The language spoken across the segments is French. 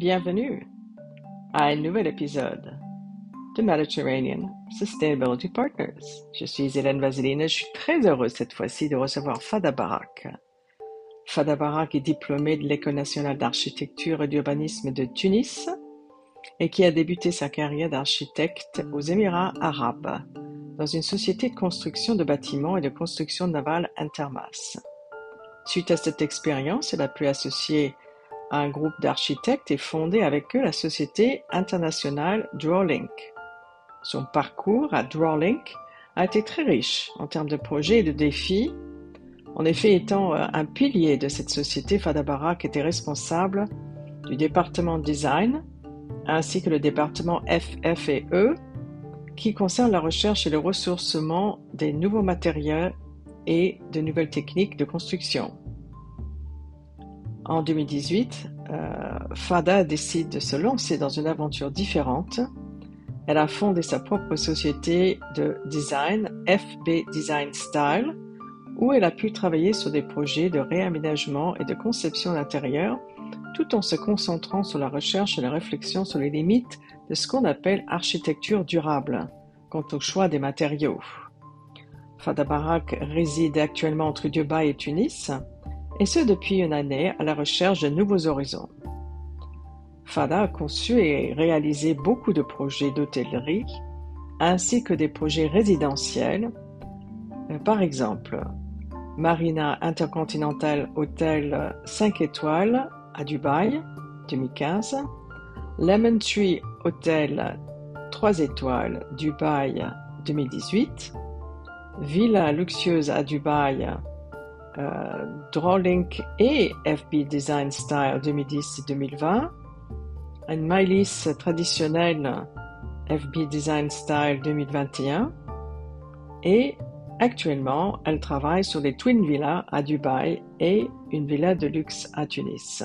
Bienvenue à un nouvel épisode de Mediterranean Sustainability Partners. Je suis Hélène Vaseline et je suis très heureuse cette fois-ci de recevoir Fada Barak. Fada Barak est diplômée de l'École nationale d'architecture et d'urbanisme de Tunis et qui a débuté sa carrière d'architecte aux Émirats arabes dans une société de construction de bâtiments et de construction navale Intermas. Suite à cette expérience, elle a pu associer un groupe d'architectes et fondé avec eux la société internationale Drawlink. Son parcours à Drawlink a été très riche en termes de projets et de défis. En effet, étant euh, un pilier de cette société, Fadabarak était responsable du département design ainsi que le département FFE qui concerne la recherche et le ressourcement des nouveaux matériaux et de nouvelles techniques de construction. En 2018, euh, Fada décide de se lancer dans une aventure différente. Elle a fondé sa propre société de design, FB Design Style, où elle a pu travailler sur des projets de réaménagement et de conception d'intérieur, tout en se concentrant sur la recherche et la réflexion sur les limites de ce qu'on appelle architecture durable, quant au choix des matériaux. Fada Barak réside actuellement entre Dubaï et Tunis et ce depuis une année à la recherche de nouveaux horizons. Fada a conçu et réalisé beaucoup de projets d'hôtellerie ainsi que des projets résidentiels, euh, par exemple Marina Intercontinental Hotel 5 étoiles à Dubaï 2015, Lemon Tree Hotel 3 étoiles Dubaï 2018, Villa luxueuse à Dubaï euh, Drawlink et FB Design Style 2010-2020, une MyList traditionnelle FB Design Style 2021 et actuellement elle travaille sur les Twin Villas à Dubaï et une villa de luxe à Tunis.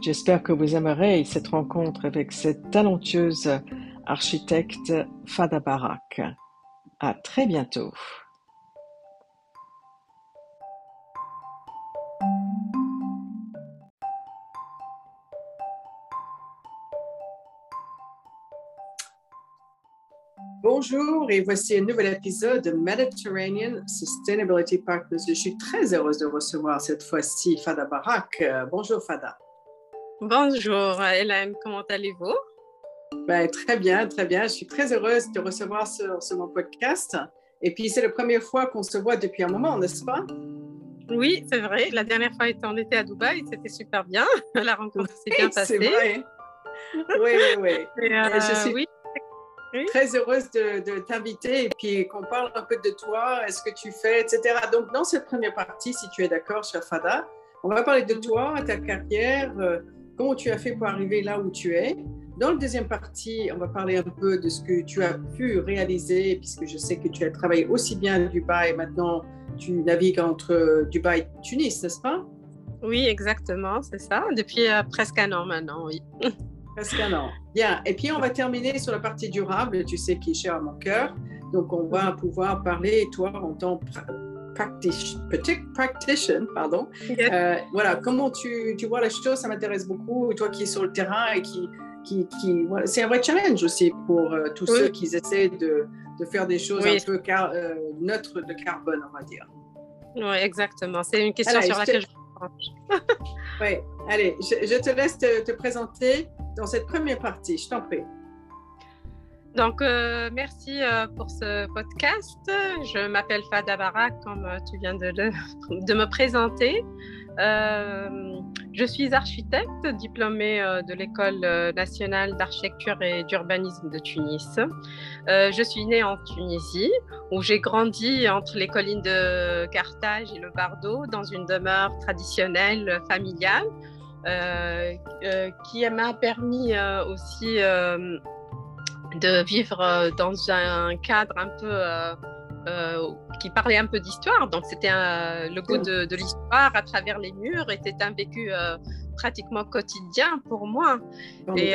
J'espère que vous aimerez cette rencontre avec cette talentueuse architecte Fada Barak. À très bientôt. Bonjour et voici un nouvel épisode de Mediterranean Sustainability Partners. Je suis très heureuse de recevoir cette fois-ci Fada Barak. Euh, bonjour Fada. Bonjour Hélène, comment allez-vous? Ben, très bien, très bien. Je suis très heureuse de recevoir sur, mon podcast. Et puis c'est la première fois qu'on se voit depuis un moment, n'est-ce pas? Oui, c'est vrai. La dernière fois, on était à Dubaï, c'était super bien. La rencontre s'est bien passée. C'est vrai. Oui, oui, oui. Euh, je suis... oui Très heureuse de, t'inviter et puis qu'on parle un peu de toi, est-ce que tu fais, etc. Donc, dans cette première partie, si tu es d'accord, sur Fada, on va parler de toi, ta carrière, euh, comment tu as fait pour arriver là où tu es. Dans la deuxième partie, on va parler un peu de ce que tu as pu réaliser, puisque je sais que tu as travaillé aussi bien à Dubaï, maintenant tu navigues entre Dubaï et Tunis, n'est-ce pas? Oui, exactement, c'est ça, depuis euh, presque un an maintenant, oui. Presque un an. Bien. Et puis, on va terminer sur la partie durable, tu sais, qui est chère à mon cœur. Donc, on va pouvoir parler, toi, en tant que practitioner, pardon. Euh, voilà, comment tu, tu, vois la chose, ça m'intéresse beaucoup. toi qui es sur le terrain et qui, qui, qui voilà, c'est un vrai challenge aussi pour euh, tous ceux qui essaient de, de faire des choses un peu car, euh, neutres de carbone, on va dire. Oui, exactement. C'est une question sur laquelle je oui, allez, je, te laisse te, présenter dans cette première partie. Je t'en prie. Donc, euh, merci euh, pour ce podcast. Je m'appelle Fada Barak, comme euh, tu viens de, me présenter. je suis architecte, diplômée de l'École nationale d'architecture et d'urbanisme de Tunis. je suis née en Tunisie, où j'ai grandi entre les collines de Carthage et le Bardo, dans une demeure traditionnelle familiale qui m'a permis euh, aussi de vivre dans un cadre un peu qui parlait un peu d'histoire. Donc, c'était le goût de, l'histoire à travers les murs était un vécu pratiquement quotidien pour moi. Et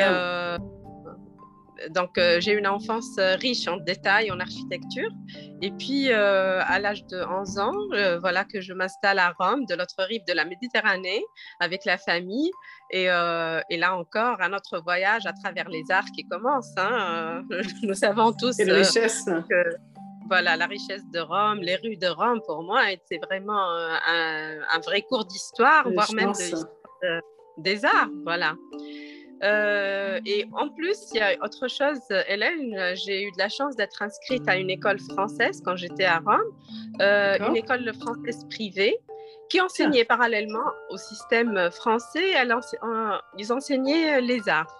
donc, euh, j'ai une enfance euh, riche en détails, en architecture. Et puis, à l'âge de 11 ans, voilà que je m'installe à Rome, de l'autre rive de la Méditerranée, avec la famille. Et, là encore, un autre voyage à travers les arts qui commence. Hein. nous savons tous la richesse. que voilà, la richesse de Rome, les rues de Rome, pour moi, c'est vraiment un, vrai cours d'histoire, voire même des arts. Voilà. Euh, et en plus, il y a autre chose, Hélène, j'ai eu de la chance d'être inscrite à une école française quand j'étais à Rome, euh, une école française privée qui enseignait parallèlement au système français, ils enseignaient les arts.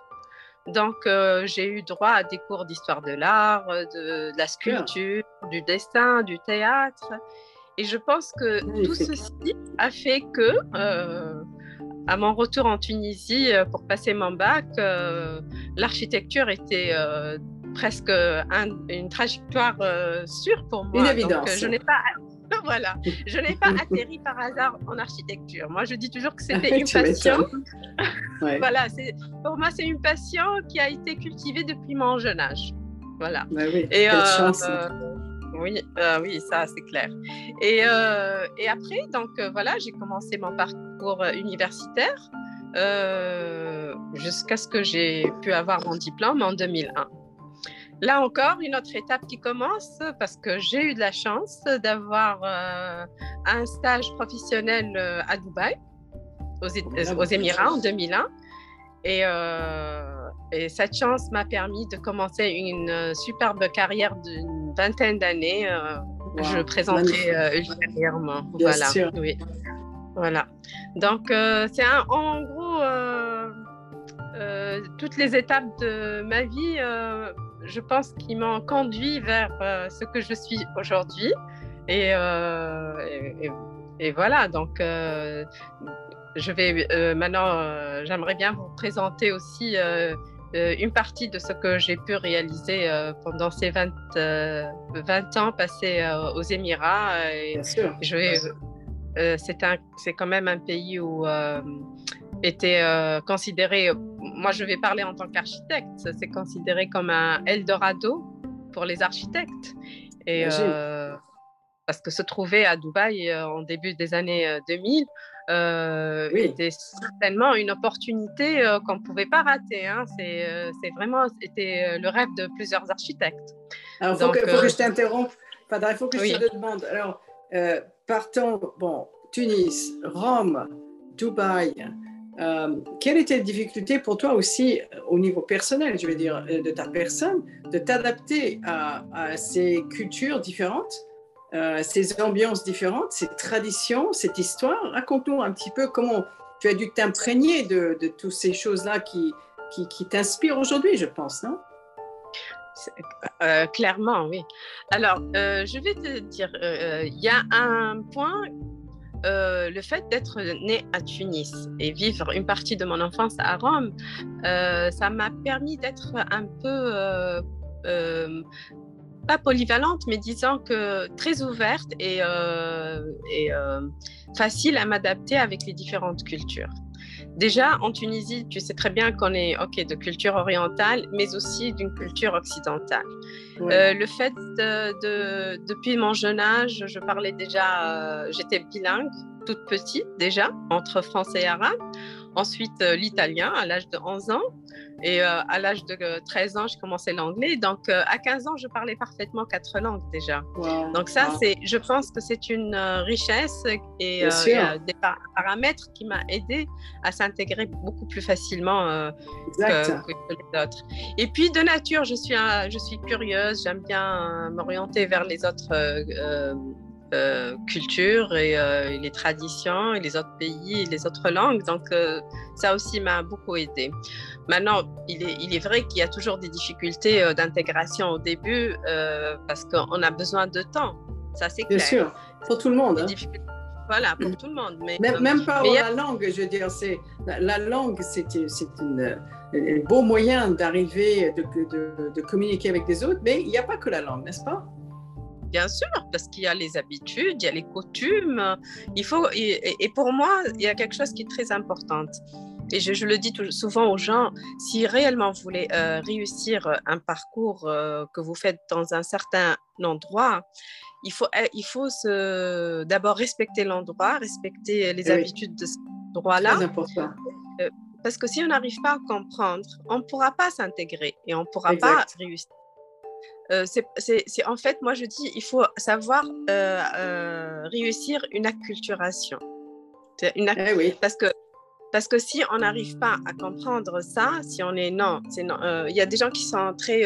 Donc, euh, j'ai eu droit à des cours d'histoire de l'art, de, la sculpture, du dessin, du théâtre. Et je pense que tout ceci a fait que à mon retour en Tunisie euh, pour passer mon bac, euh, l'architecture était euh, presque une trajectoire sûre pour moi. Une évidence. je n'ai pas, voilà, je n'ai pas atterri par hasard en architecture. Moi, je dis toujours que c'était une passion. voilà, pour moi, c'est une passion qui a été cultivée depuis mon jeune âge. Voilà. Bah oui, Et chance. Oui, euh, oui, ça c'est clair. Et, euh, et, après, donc euh, voilà, j'ai commencé mon parcours universitaire jusqu'à ce que j'ai pu avoir mon diplôme en 2001. Là encore, une autre étape qui commence parce que j'ai eu de la chance d'avoir un stage professionnel à Dubaï, aux, aux Émirats en 2001. Et et cette chance m'a permis de commencer une euh, superbe carrière d'une vingtaine d'années. Euh, je présenterai euh, ultérieurement. voilà. Oui. Voilà. Donc, c'est en gros toutes les étapes de ma vie, je pense, qui m'ont conduit vers ce que je suis aujourd'hui. Et, et, et, voilà. Donc, je vais maintenant, j'aimerais bien vous présenter aussi euh, une partie de ce que j'ai pu réaliser euh, pendant ces 20, 20 euh, ans passés aux Émirats. Bien sûr. c'est quand même un pays où était considéré, moi je vais parler en tant qu'architecte, c'est considéré comme un Eldorado pour les architectes. Et, parce que se trouver à Dubaï en début des années 2000, euh, était certainement une opportunité euh, qu'on ne pouvait pas rater. Hein. C'est, euh, vraiment c'était le rêve de plusieurs architectes. Alors, il faut, que, je t'interrompe. il faut que je te demande. Alors, partons, bon, Tunis, Rome, Dubaï. quelle était la difficulté pour toi aussi au niveau personnel, je veux dire, de ta personne, de t'adapter à, à ces cultures différentes? Euh, ces ambiances différentes, ces traditions, cette histoire. Raconte-nous un petit peu comment tu as dû t'imprégner de, toutes ces choses-là qui, qui, t'inspirent aujourd'hui, je pense, non? Euh, clairement, oui. Alors, euh, je vais te dire, il y a un point, le fait d'être né à Tunis et vivre une partie de mon enfance à Rome, ça m'a permis d'être un peu pas polyvalente, mais disons que très ouverte et, euh, euh, facile à m'adapter avec les différentes cultures. Déjà, en Tunisie, tu sais très bien qu'on est ok de culture orientale, mais aussi d'une culture occidentale. Euh, le fait de, depuis mon jeune âge, je parlais déjà, j'étais bilingue, toute petite déjà, entre français et arabe. Ensuite, l'italien à l'âge de 11 ans. Et euh, à l'âge de 13 euh, ans, j'ai commencé l'anglais. Donc, euh, à 15 ans, je parlais parfaitement quatre langues déjà. Donc, ça, c'est, je pense que c'est une richesse et des paramètres qui m'a aidé à s'intégrer beaucoup plus facilement que, les autres. Et puis, de nature, je suis, je suis curieuse. J'aime bien m'orienter vers les autres euh, culture euh, et, les traditions et les autres pays et les autres langues. Donc, euh, ça aussi m'a beaucoup aidé. Maintenant, il est, il est vrai qu'il y a toujours des difficultés d'intégration au début parce qu'on a besoin de temps. Ça, c'est clair. Bien sûr, pour tout le monde. Hein. Voilà, pour tout le monde. Mais, même, pas la langue, je veux dire, c'est, la, langue, c'est, c'est une, un beau moyen d'arriver, de, de, de communiquer avec les autres, mais il n'y a pas que la langue, n'est-ce pas? Bien sûr, parce qu'il y a les habitudes, il y a les coutumes. Il faut, et, pour moi, il y a quelque chose qui est très important. et je, le dis souvent aux gens, si réellement vous voulez euh, réussir un parcours euh, que vous faites dans un certain endroit, il faut, il faut d'abord respecter l'endroit, respecter les habitudes de cet endroit-là. important. Parce que si on n'arrive pas à comprendre, on ne pourra pas s'intégrer et on ne pourra pas réussir. Euh, c'est en fait, moi je dis, il faut savoir euh, euh, réussir une acculturation. Une eh oui. Parce que parce que si on n'arrive pas à comprendre ça, si on est non, il y a des gens qui sont très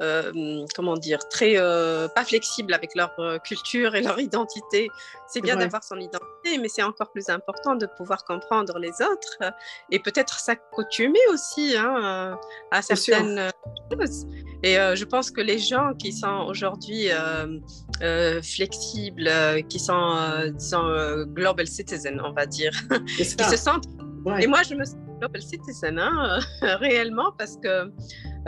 euh, comment dire, très euh, pas flexible avec leur euh, culture et leur identité. C'est bien d'avoir son identité, mais c'est encore plus important de pouvoir comprendre les autres et peut-être s'accoutumer aussi hein, à certaines choses. Et je pense que les gens qui sont aujourd'hui flexibles, qui sont, disons, global citizen, on va dire, qui se sentent. Et moi, je me sens global citizen, hein, réellement, parce que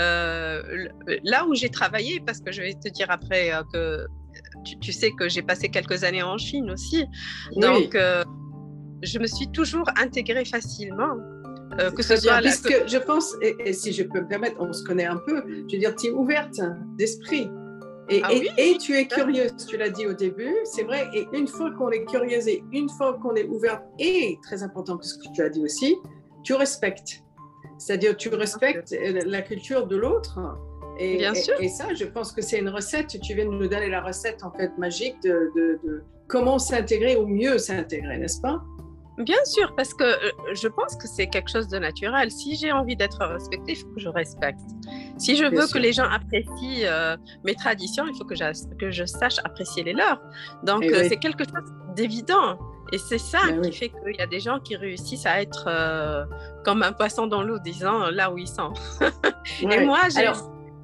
euh, là où j'ai travaillé, parce que je vais te dire après euh, que tu, sais que j'ai passé quelques années en Chine aussi, donc euh, je me suis toujours intégrée facilement. que ce soit puisque je pense, et, si je peux me permettre, on se connaît un peu, je veux dire, tu es ouverte d'esprit. Et, ah et, tu es curieuse, tu l'as dit au début, c'est vrai. Et une fois qu'on est curieuse et une fois qu'on est ouverte, et très important ce que tu as dit aussi, tu respectes. C'est-à-dire, tu respectes euh, la culture de l'autre. Et, Bien sûr. Et, ça, je pense que c'est une recette. Tu viens de nous donner la recette en fait magique de, de, comment s'intégrer ou mieux s'intégrer, n'est-ce pas? Bien sûr, parce que euh, je pense que c'est quelque chose de naturel. Si j'ai envie d'être respectée, il faut que je respecte. Si je veux que les gens apprécient euh, mes traditions, il faut que, que je sache apprécier les leurs. Donc, c'est quelque chose d'évident. Et c'est ça ben qui fait qu'il y a des gens qui réussissent à être euh, comme un poisson dans l'eau, disant euh, là où ils sont. et moi, j'ai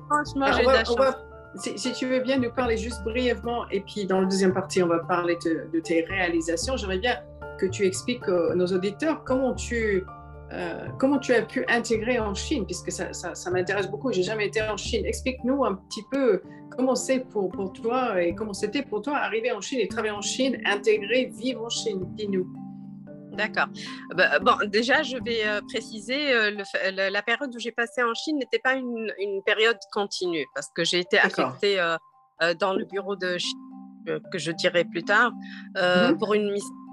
franchement, j'ai de la chance. si, tu veux bien nous parler juste brièvement, et puis dans la deuxième partie, on va parler de, tes réalisations. J'aimerais bien que tu expliques à nos auditeurs comment tu, euh, comment tu as pu intégrer en Chine, puisque ça, ça, ça m'intéresse beaucoup. J'ai jamais été en Chine. Explique-nous un petit peu comment c'est pour, pour toi et comment c'était pour toi arriver en Chine et travailler en Chine, intégrer, vivre en Chine. Dis-nous. D'accord. Bah, bon, déjà, je vais euh, préciser, euh, le, la période où j'ai passé en Chine n'était pas une, une, période continue parce que j'ai été affectée dans le bureau de Chine, que je dirai plus tard, mhm. pour une mission.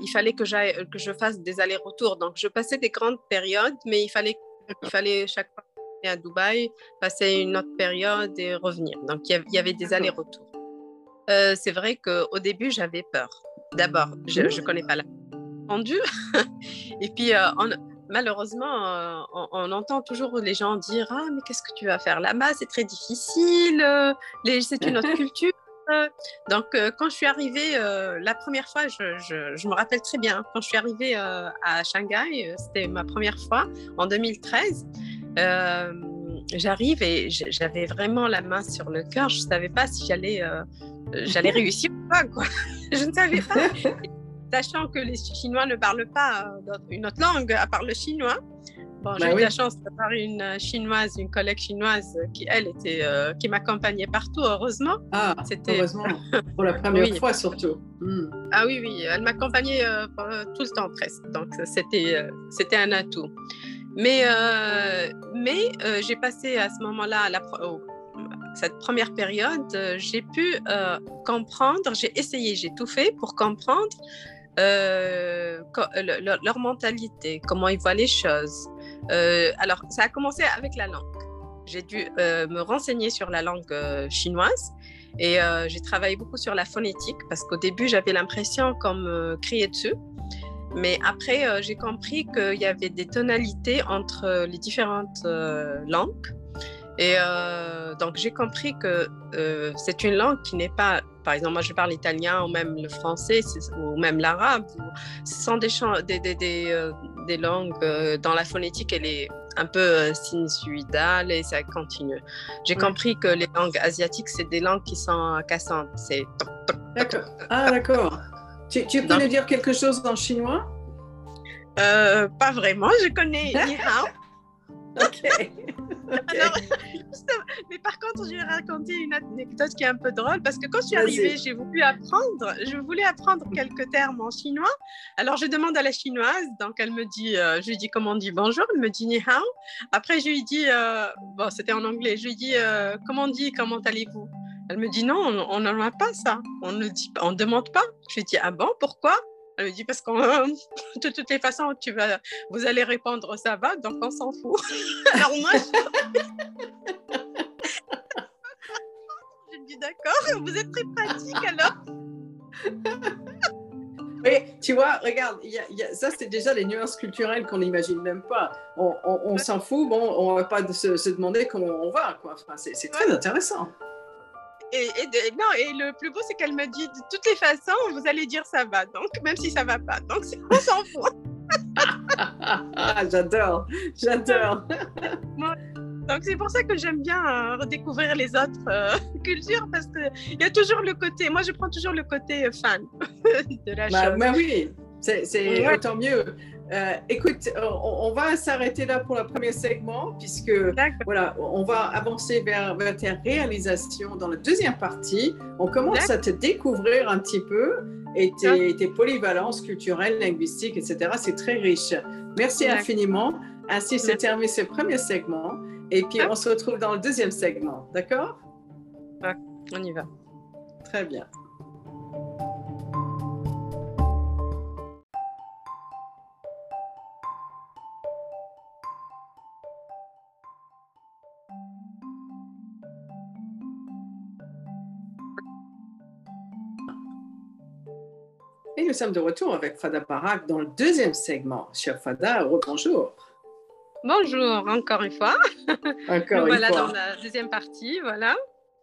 Il fallait que, que je fasse des allers-retours. Donc, je passais des grandes périodes, mais il fallait, il fallait chaque fois à Dubaï, passer une autre période et revenir. Donc, il y avait des allers-retours. Euh, c'est vrai qu'au début, j'avais peur. D'abord, je ne connais pas la rendu. et puis, euh, malheureusement, euh, on, entend toujours les gens dire Ah, mais qu'est-ce que tu vas faire là-bas? C'est très difficile, c'est une autre culture. Donc, quand je suis arrivée la première fois, je, je, me rappelle très bien, quand je suis arrivée à Shanghai, c'était ma première fois en 2013. Euh, j'arrive et j'avais vraiment la main sur le cœur. Je ne savais pas si j'allais euh, j'allais réussir ou pas. Quoi. Je ne savais pas. Sachant que les Chinois ne parlent pas euh, une autre langue à part le chinois. Bon, j'ai eu la chance d'avoir une chinoise, une collègue chinoise qui, elle, était, qui m'accompagnait partout, heureusement. Ah, C'était... heureusement. Pour la première fois, surtout. Hmm. Ah oui, oui, elle m'accompagnait tout le temps presque. Donc, c'était, c'était un atout. Mais, euh, mais euh, j'ai passé à ce moment-là, cette première période, euh, j'ai pu comprendre, j'ai essayé, j'ai tout fait pour comprendre leur, mentalité, comment ils voient les choses. Alors, ça a commencé avec la langue. J'ai dû me renseigner sur la langue chinoise et j'ai travaillé beaucoup sur la phonétique parce qu'au début, j'avais l'impression qu'on me criait dessus. Mais après, euh, j'ai compris qu'il y avait des tonalités entre euh, les différentes euh, langues. Et donc, j'ai compris que c'est une langue qui n'est pas, par exemple, moi je parle italien ou même le français ou même l'arabe. Ce sont des, langues dans la phonétique, elle est un peu sinusoïdale et ça continue. J'ai compris que les langues asiatiques, c'est des langues qui sont cassantes. C'est D'accord. Ah, d'accord. Tu, peux nous dire quelque chose en chinois? Euh, Pas vraiment, je connais Ni Hao. ok. mais par contre, je vais raconter une anecdote qui est un peu drôle parce que quand je suis arrivée, j'ai voulu apprendre, je voulais apprendre quelques termes en chinois. Alors, je demande à la chinoise, donc elle me dit, euh, je lui dis comment on dit bonjour, elle me dit ni hao. Après, je lui dis, euh, bon, c'était en anglais, je lui dis euh, comment on dit, comment allez-vous? Elle me dit non, on n'en a pas ça, on ne dit pas, on demande pas. Je lui dis ah bon, pourquoi? Elle me dit parce que de toutes les façons, tu vas, vous allez répondre ça va, donc on s'en fout. Alors moi, je, je dis d'accord, vous êtes très pratique alors. Oui, tu vois, regarde, y y a, ça c'est déjà les nuances culturelles qu'on n'imagine même pas. On, on, on s'en fout, bon, on ne va pas se, se, demander comment on va, quoi. Enfin, c'est très intéressant. Et, et, non, et le plus beau, c'est qu'elle me dit de toutes les façons, vous allez dire ça va, donc même si ça va pas. Donc on s'en fout. j'adore, j'adore. Donc c'est pour ça que j'aime bien euh, redécouvrir les autres euh, cultures parce qu'il y a toujours le côté, moi je prends toujours le côté fan de la bah, chose. Bah oui, c'est ouais. autant mieux. Euh, écoute, on, on va s'arrêter là pour le premier segment, puisque voilà, on va avancer vers, vers tes réalisations dans la deuxième partie. On commence à te découvrir un petit peu et tes, tes polyvalences culturelles, linguistiques, etc. C'est très riche. Merci infiniment. Ainsi se termine ce premier segment. Et puis, on se retrouve dans le deuxième segment. D'accord On y va. Très bien. Nous sommes de retour avec Fada Barak dans le deuxième segment. Cher Fada, bonjour. Bonjour, encore une fois. Encore Nous une voilà fois. dans la deuxième partie, voilà.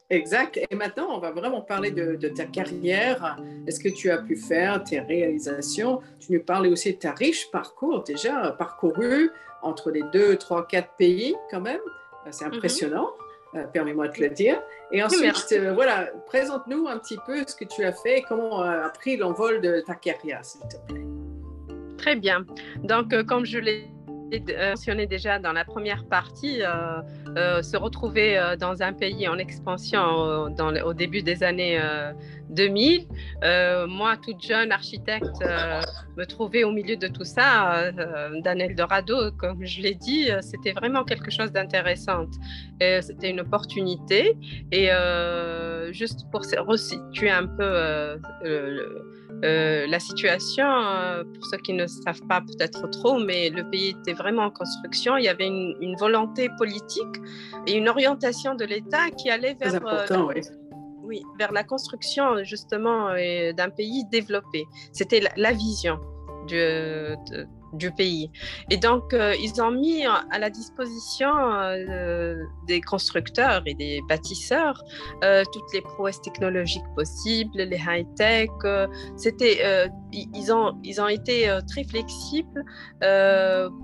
Exact. Et maintenant, on va vraiment parler de, de ta carrière. Est-ce que tu as pu faire tes réalisations? Tu nous parlais aussi de ta riche parcours déjà parcouru entre les deux, trois, quatre pays quand même. C'est impressionnant. Mm -hmm. Euh, permets-moi de te le dire. Et ensuite, euh, voilà, présente-nous un petit peu ce que tu as fait, comment a pris l'envol de ta carrière, s'il te plaît. Très bien. Donc, euh, comme je l'ai mentionné déjà dans la première partie, euh, euh, se retrouver euh, dans un pays en expansion au début des années 2000. moi, toute jeune architecte, me trouver au milieu de tout ça, d'un Eldorado, comme je l'ai dit, c'était vraiment quelque chose d'intéressant. C'était une opportunité. Et juste pour resituer un peu euh, la situation, euh, pour ceux qui ne savent pas peut-être trop, mais le pays était vraiment en construction. Il y avait une, une volonté politique et une orientation de l'État qui allait vers, important, euh, oui. oui, vers la construction justement d'un pays développé. C'était la, la, vision du, de, du pays. Et donc, euh, ils ont mis à la disposition euh, des constructeurs et des bâtisseurs euh, toutes les prouesses technologiques possibles, les high-tech. C'était, ils, ont, ils ont été très flexibles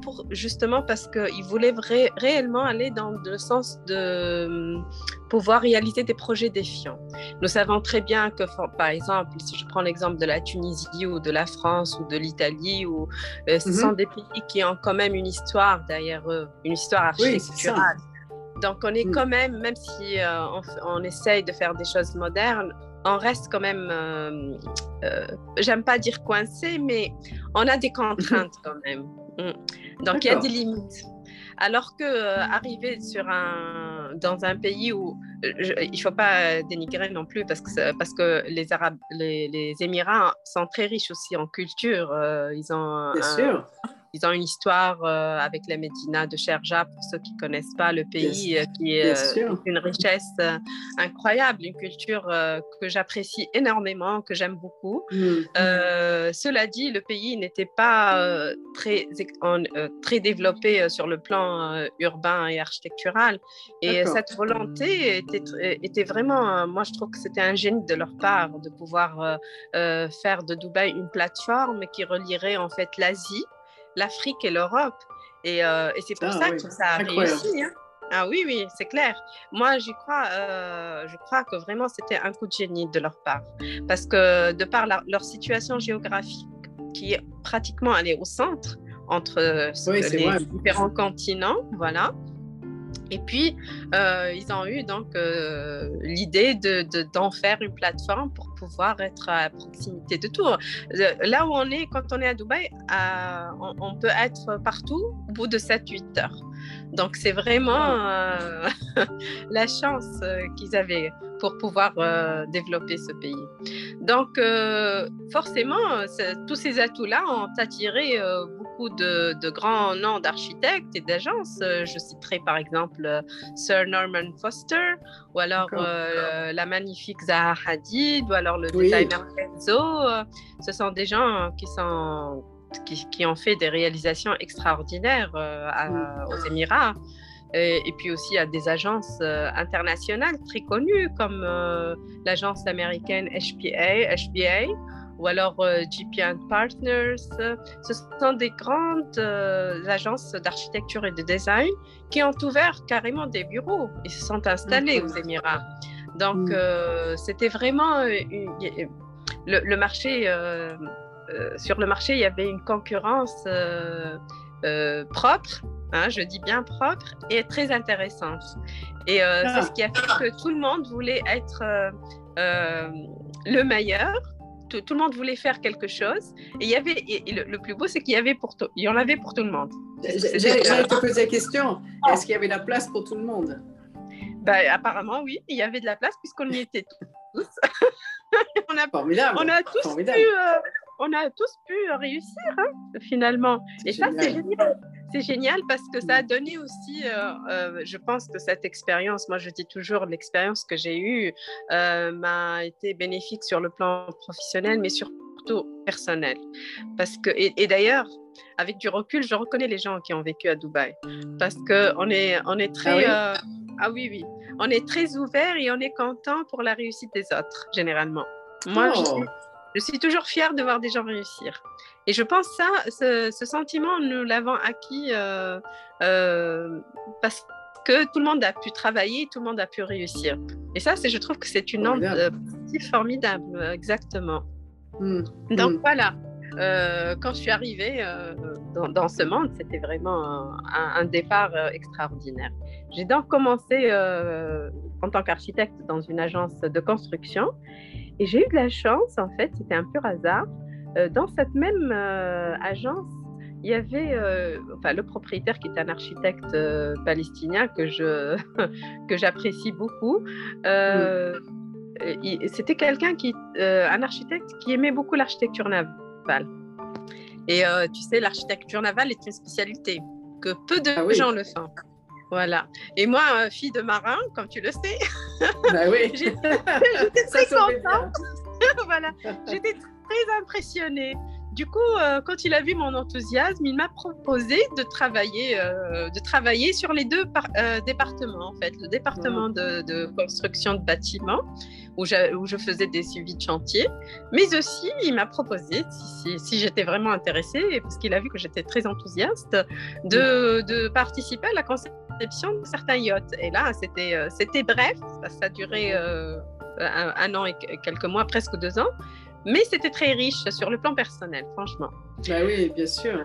pour, justement parce qu'ils voulaient ré réellement aller dans le sens de pouvoir réaliser des projets défiants. Nous savons très bien que, par exemple, si je prends l'exemple de la Tunisie ou de la France ou de l'Italie, euh, -hmm. sont des pays qui ont quand même une histoire derrière eux, une histoire architecturale. Oui, Donc, on est mm. quand même, même si euh, on, on, essaye de faire des choses modernes, on reste quand même, euh, j'aime pas dire coincé, mais on a des contraintes quand même. Mm. Donc, il y a des limites. Alors que euh, arriver sur un, dans un pays où je, il ne faut pas dénigrer non plus parce que, parce que les, Arabes, les, les Émirats sont très riches aussi en culture. Euh, ils ont Bien un, sûr. Ils ont une histoire euh, avec la Médina de Sherja, pour ceux qui ne connaissent pas le pays, Bien, qui est euh, une richesse euh, incroyable, une culture que j'apprécie énormément, que j'aime beaucoup. Mm. cela dit, le pays n'était pas très, en, très développé sur le plan urbain et architectural. Et cette volonté était, était vraiment, moi je trouve que c'était un génie de leur part de pouvoir faire de Dubaï une plateforme qui relierait en fait l'Asie l'Afrique et l'Europe. Et, euh, et c'est pour ah, ça oui. que ça a réussi. Hein. Ah oui, oui, c'est clair. Moi, j'y crois, euh, je crois que vraiment c'était un coup de génie de leur part. Parce que de par la, leur situation géographique, qui est pratiquement allée au centre, entre oui, les vrai. différents continents, voilà, Et puis, euh, ils ont eu donc euh, l'idée d'en de, d'en faire une plateforme pour pouvoir être à proximité de tout. Là où on est, quand on est à Dubaï, on, on, peut être partout au bout de 7-8 heures. Donc, c'est vraiment euh, la chance euh, qu'ils avaient pour pouvoir euh, développer ce pays. Donc, forcément, tous ces atouts-là ont attiré beaucoup de, de, grands noms d'architectes et d'agences. Je citerai par exemple Sir Norman Foster, ou alors la magnifique Zaha Hadid, ou alors le designer Enzo. Ce sont des gens qui sont qui, ont fait des réalisations extraordinaires euh, aux Émirats. Et, puis aussi à des agences euh, internationales très connues comme euh, l'agence américaine HPA, HBA ou alors GP Partners. Ce sont des grandes agences d'architecture et de design qui ont ouvert carrément des bureaux et se sont installés aux Émirats. Donc, mm. c'était vraiment le, le, marché euh, sur le marché, il y avait une concurrence euh, euh, propre, hein, je dis bien propre, et très intéressante. Et c'est ce qui a fait que tout le monde voulait être le meilleur. Tout, le monde voulait faire quelque chose. Et il y avait, le, plus beau, c'est qu'il y avait pour tout, il y en avait pour tout le monde. J'allais te poser la question. Est-ce qu'il y avait la place pour tout le monde? Ben, apparemment, oui, il y avait de la place puisqu'on y était tous. on, a, on a tous pu, on a tous pu réussir hein, finalement. Et ça, c'est génial. C'est génial parce que ça a donné aussi, euh, euh, je pense que cette expérience, moi je dis toujours, l'expérience que j'ai eue euh, m'a été bénéfique sur le plan professionnel, mais surtout personnel. Parce que, et, d'ailleurs, avec du recul, je reconnais les gens qui ont vécu à Dubaï. Parce qu'on est, on est très... Ah oui, ah oui, oui. On est très ouvert et on est content pour la réussite des autres, généralement. Moi, je oh. Je suis toujours fière de voir des gens réussir. Et je pense ça, ce, sentiment, nous l'avons acquis euh, euh, parce que tout le monde a pu travailler, tout le monde a pu réussir. Et ça, je trouve que c'est une onde formidable, exactement. Mmh. Donc mmh. voilà, quand je suis arrivée dans, ce monde, c'était vraiment un, un départ extraordinaire. J'ai donc commencé en tant qu'architecte dans une agence de construction et j'ai eu de la chance, en fait, c'était un pur hasard. Euh, dans cette même euh, agence, il y avait euh, enfin, le propriétaire qui est un architecte palestinien que, je, que j'apprécie beaucoup. C'était quelqu'un qui, un architecte qui aimait beaucoup l'architecture navale. Et tu sais, l'architecture navale est une spécialité que peu de ah gens le font. Voilà. Et moi, euh, fille de marin, comme tu le sais, bah oui. j'étais très contente. voilà. J'étais très impressionnée. Du coup, euh, quand il a vu mon enthousiasme, il m'a proposé de travailler, euh, de travailler sur les deux départements, en fait. Le département de, construction de bâtiments, où, où, je faisais des suivis de chantier, mais aussi, il m'a proposé, si, si, j'étais vraiment intéressée, parce qu'il a vu que j'étais très enthousiaste, de, de participer à la conception de certains yachts. Et là, c'était, euh, bref, ça a duré euh, un, an et quelques mois, presque deux ans, mais c'était très riche sur le plan personnel, franchement. Bah oui, bien sûr.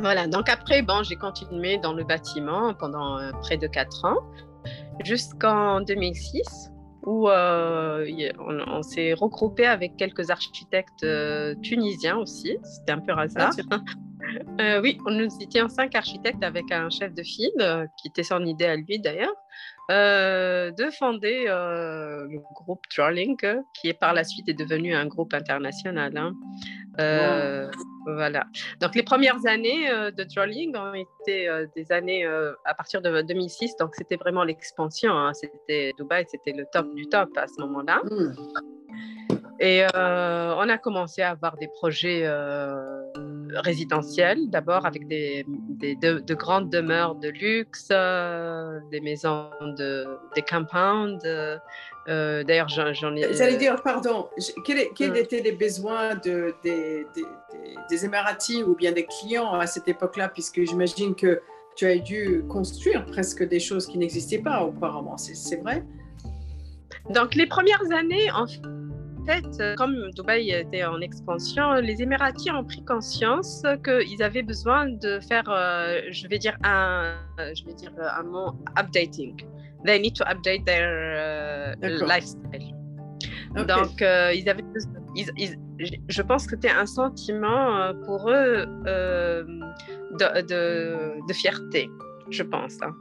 Voilà, donc après, bon, j'ai continué dans le bâtiment pendant euh, près de quatre ans, jusqu'en 2006, où on, s'est regroupé avec quelques architectes tunisiens aussi. C'était un peu hasard. Euh, oui, nous étions cinq architectes avec un chef de file, euh, qui était son idée à lui d'ailleurs, euh, de fonder le groupe Drawlink, qui est par la suite est devenu un groupe international. Hein. Voilà. Donc les premières années de Drawlink ont été des années à partir de 2006, donc c'était vraiment l'expansion. Hein. C'était Dubaï, c'était le top du top à ce moment-là. Hmm. Et on a commencé à avoir des projets résidentielles, d'abord avec des, de, grandes demeures de luxe, euh, des maisons, de, des compounds. Euh, d'ailleurs, j'en ai. J'allais dire, pardon, quels, hum. étaient les besoins de, des, des, Émiratis ou bien des clients à cette époque-là, puisque j'imagine que tu as dû construire presque des choses qui n'existaient pas auparavant, c'est vrai? Donc, les premières années, en fait, comme Dubaï était en expansion, les Émiratis ont pris conscience qu'ils avaient besoin de faire, je vais dire un, je vais dire un mot, updating. They need to update their lifestyle. Donc, ils avaient, je pense que c'était un sentiment pour eux de, de, de, fierté, je pense. Hein.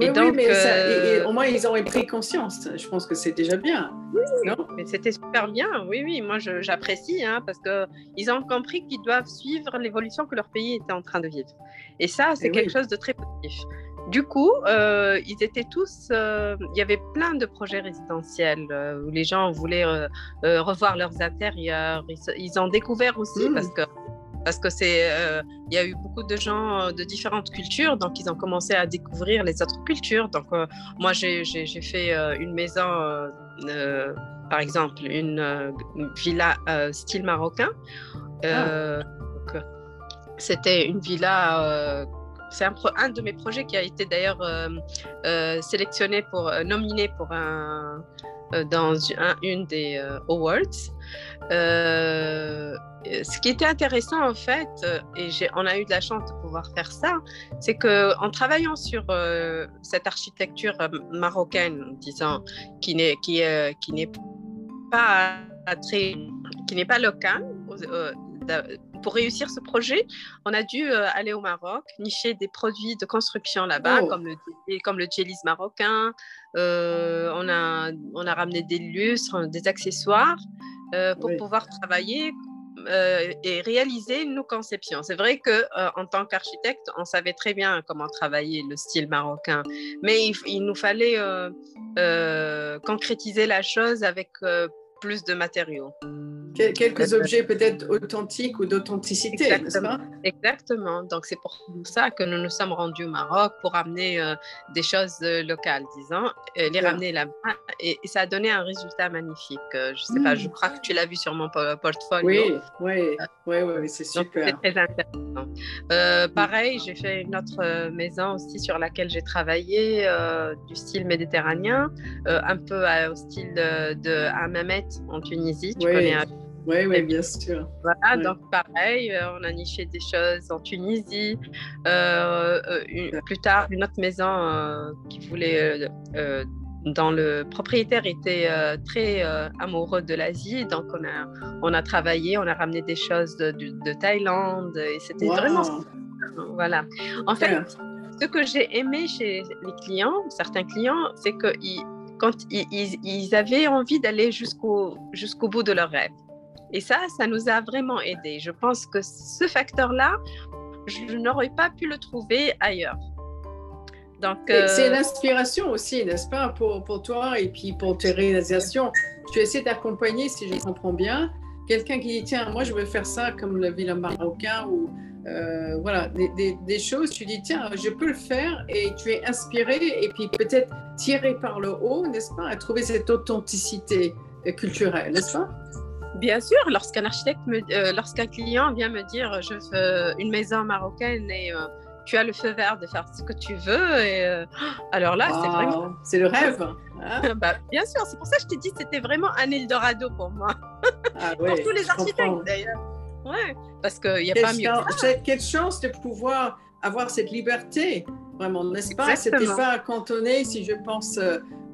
Et donc, mais euh, au moins ils ont pris conscience. Je pense que c'est déjà bien. Oui, mais c'était super bien. Oui, oui, moi j'apprécie hein, parce qu'ils ont compris qu'ils doivent suivre l'évolution que leur pays était en train de vivre. Et ça, c'est quelque chose de très positif. Du coup, euh, ils étaient tous. Euh, il y avait plein de projets résidentiels où les gens voulaient revoir leurs intérieurs. Ils, ont découvert aussi mmh. parce que parce que c'est, euh, il y a eu beaucoup de gens euh, de différentes cultures, donc ils ont commencé à découvrir les autres cultures. Donc euh, moi j'ai fait une maison, par exemple une, villa style marocain. Ah. C'était une villa. c'est un, un, de mes projets qui a été d'ailleurs sélectionné pour nominé pour un dans une des awards. Euh, ce qui était intéressant en fait, euh, et on a eu de la chance de pouvoir faire ça, c'est que en travaillant sur euh, cette architecture marocaine, disons, qui n'est qui, qui n'est pas qui n'est pas locale. Pour réussir ce projet, on a dû aller au Maroc, nicher des produits de construction là-bas, oh. comme le comme le marocain. on a on a ramené des lustres, des accessoires. Euh, pour pouvoir travailler euh, et réaliser nos conceptions. C'est vrai que euh, en tant qu'architecte, on savait très bien comment travailler le style marocain, mais il nous fallait concrétiser la chose avec plus de matériaux. Quelques objets peut-être authentiques ou d'authenticité, Exactement. Exactement. Donc c'est pour ça que nous nous sommes rendus au Maroc pour amener euh, des choses euh, locales, disons, euh, les ramener là-bas. Et, ça a donné un résultat magnifique. je ne sais pas, je hmm. crois que tu l'as vu sur mon portfolio. Oui, oui, oui, oui, c'est super. C'est très intéressant. pareil, j'ai fait une autre maison aussi sur laquelle j'ai travaillé, du style méditerranéen, un peu au style de, de En Tunisie. Tu connais oui, oui, bien sûr. Voilà, donc pareil, euh, on a niché des choses en Tunisie. Euh, euh, plus tard, une autre maison qui voulait, dont le propriétaire était très amoureux de l'Asie, donc on a, on a travaillé, on a ramené des choses de, de, Thaïlande et c'était vraiment. Voilà. En fait, ce que j'ai aimé chez les clients, certains clients, c'est qu'ils quand ils, ils, avaient envie d'aller jusqu'au jusqu'au bout de leur rêve. Et ça, ça nous a vraiment aidé. Je pense que ce facteur-là, je n'aurais pas pu le trouver ailleurs. Donc, C'est l'inspiration euh, aussi, n'est-ce pas, pour, pour, toi et puis pour tes réalisations. Tu essaies d'accompagner, si je comprends bien, quelqu'un qui dit tiens, moi je veux faire ça comme le vilain marocain ou euh, voilà, des, des, choses, tu dis tiens, je peux le faire et tu es inspiré et puis peut-être tiré par le haut, n'est-ce pas, à trouver cette authenticité culturelle, n'est-ce pas? Bien sûr, lorsqu'un architecte, euh, lorsqu'un client vient me dire je veux une maison marocaine et euh, tu as le feu vert de faire ce que tu veux, et alors là, c'est vraiment. C'est le rêve. Hein. bah, bien sûr, c'est pour ça que je t'ai dit c'était vraiment un Eldorado pour moi. Ah pour tous les architectes d'ailleurs. Ouais, parce qu'il n'y a pas mieux. Quelle chance de pouvoir avoir cette liberté, vraiment, n'est-ce pas? C'était pas cantonné, si je pense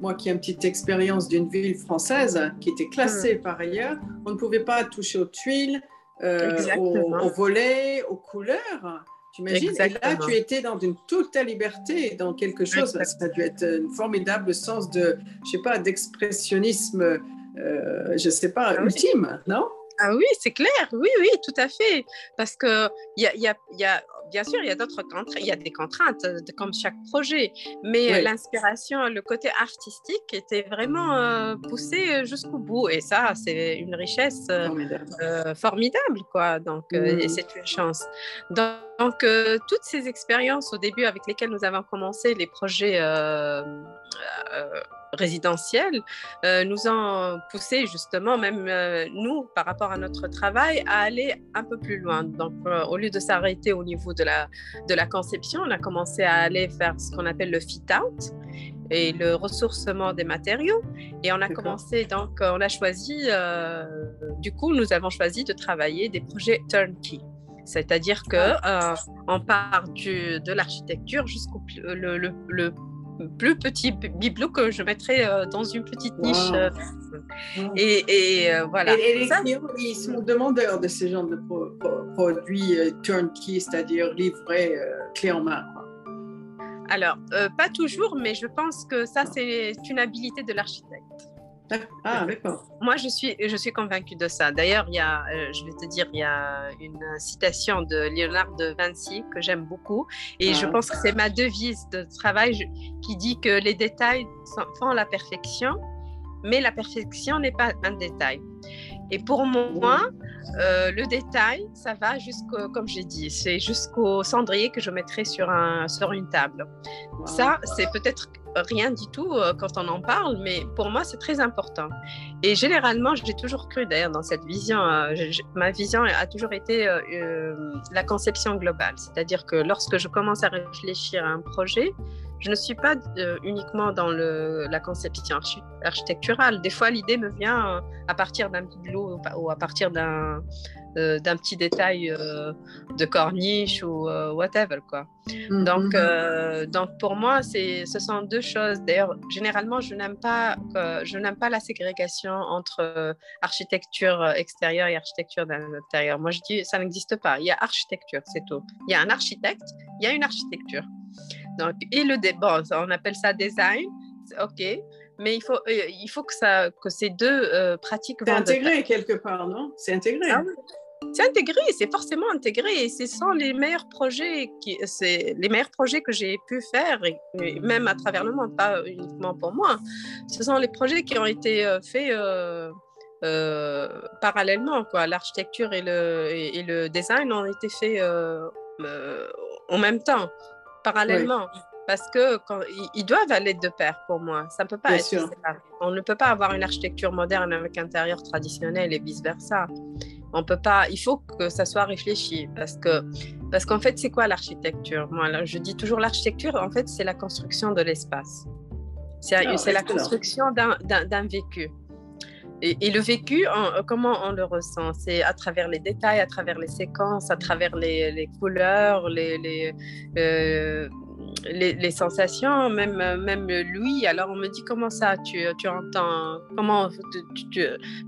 moi qui ai une petite expérience d'une ville française qui était classée hmm. par ailleurs, on ne pouvait pas toucher aux tuiles, euh, aux, volets, aux couleurs. Tu imagines Et là, tu étais dans une totale liberté, dans quelque chose. Ça a dû être un formidable sens de, je sais pas, d'expressionnisme, euh, je sais pas, ah ultime, non? Ah oui, c'est clair, oui, oui, tout à fait. Parce que y a, y a, y a bien sûr, il y a d'autres contraintes, il y a des contraintes euh, comme chaque projet, mais l'inspiration, le côté artistique était vraiment euh, poussé euh, jusqu'au bout. Et ça, c'est une richesse formidable. quoi. Donc, et mmh. c'est une chance. Donc, toutes ces expériences au début avec lesquelles nous avons commencé les projets résidentiels nous ont poussé justement, même nous, par rapport à notre travail, à aller un peu plus loin. Donc, au lieu de s'arrêter au niveau de la, de la conception, on a commencé à aller faire ce qu'on appelle le fit-out et le ressourcement des matériaux. Et on a commencé, donc, on a choisi, du coup, nous avons choisi de travailler des projets turnkey. C'est-à-dire que euh, on part du, de l'architecture jusqu'au le, le, le, plus petit bibelot que je mettrais euh, dans une petite niche. Euh, et, et voilà. Et, les clients, ils sont demandeurs de ce genre de produits turnkey, c'est-à-dire livrés clé en main. Alors, pas toujours, mais je pense que ça, c'est une habilité de l'architecte. Ah, d'accord. Moi, je suis, je suis convaincue de ça. D'ailleurs, il y a, euh, je vais te dire, il y a une citation de Léonard de Vinci que j'aime beaucoup. Et je ah. pense que c'est ma devise de travail qui dit que les détails font la perfection, mais la perfection n'est pas un détail. Et pour moi, euh, le détail, ça va jusqu'au, comme j'ai dit, c'est jusqu'au cendrier que je mettrai sur, un, sur une table. Ça, c'est peut-être rien du tout euh, quand on en parle, mais pour moi, c'est très important. Et généralement, j'ai toujours cru d'ailleurs dans cette vision, euh, ma vision a toujours été la conception globale. C'est-à-dire que lorsque je commence à réfléchir à un projet, je ne suis pas euh, uniquement dans le, la conception architecturale. Des fois, l'idée me vient euh, à partir d'un bibelot ou à partir d'un euh, d'un petit détail de corniche ou whatever quoi. Mm, donc donc pour moi c'est ce sont deux choses. D'ailleurs généralement je n'aime pas je n'aime pas la ségrégation entre architecture extérieure et architecture d'intérieur. Moi je dis ça n'existe pas. Il y a architecture c'est tout. Il y a un architecte, il y a une architecture. Donc, et le débat, on appelle ça design, ok, mais il faut, euh, il faut que, ça, que ces deux euh, pratiques C'est intégré quelque part, non? C'est intégré. Ah c'est intégré, c'est forcément intégré. Et ce sont les meilleurs projets, qui, c'est les meilleurs projets que j'ai pu faire, et, même à travers le monde, pas uniquement pour moi. Ce sont les projets qui ont été euh, faits parallèlement. Quoi. L'architecture et le, et, le design ont été faits en même temps parallèlement. Parce que quand, ils, doivent aller de pair pour moi. Ça peut pas être On ne peut pas avoir une architecture moderne avec intérieur traditionnel et vice versa. On peut pas. Il faut que ça soit réfléchi parce que parce qu'en fait c'est quoi l'architecture? Moi, je dis toujours l'architecture. En fait, c'est la construction de l'espace. C'est ah, la construction d'un vécu. Et, le vécu, comment on le ressent? C'est à travers les détails, à travers les séquences, à travers les, couleurs, les, les, euh, les, sensations, même, même lui. Alors on me dit comment ça, tu, tu entends? Comment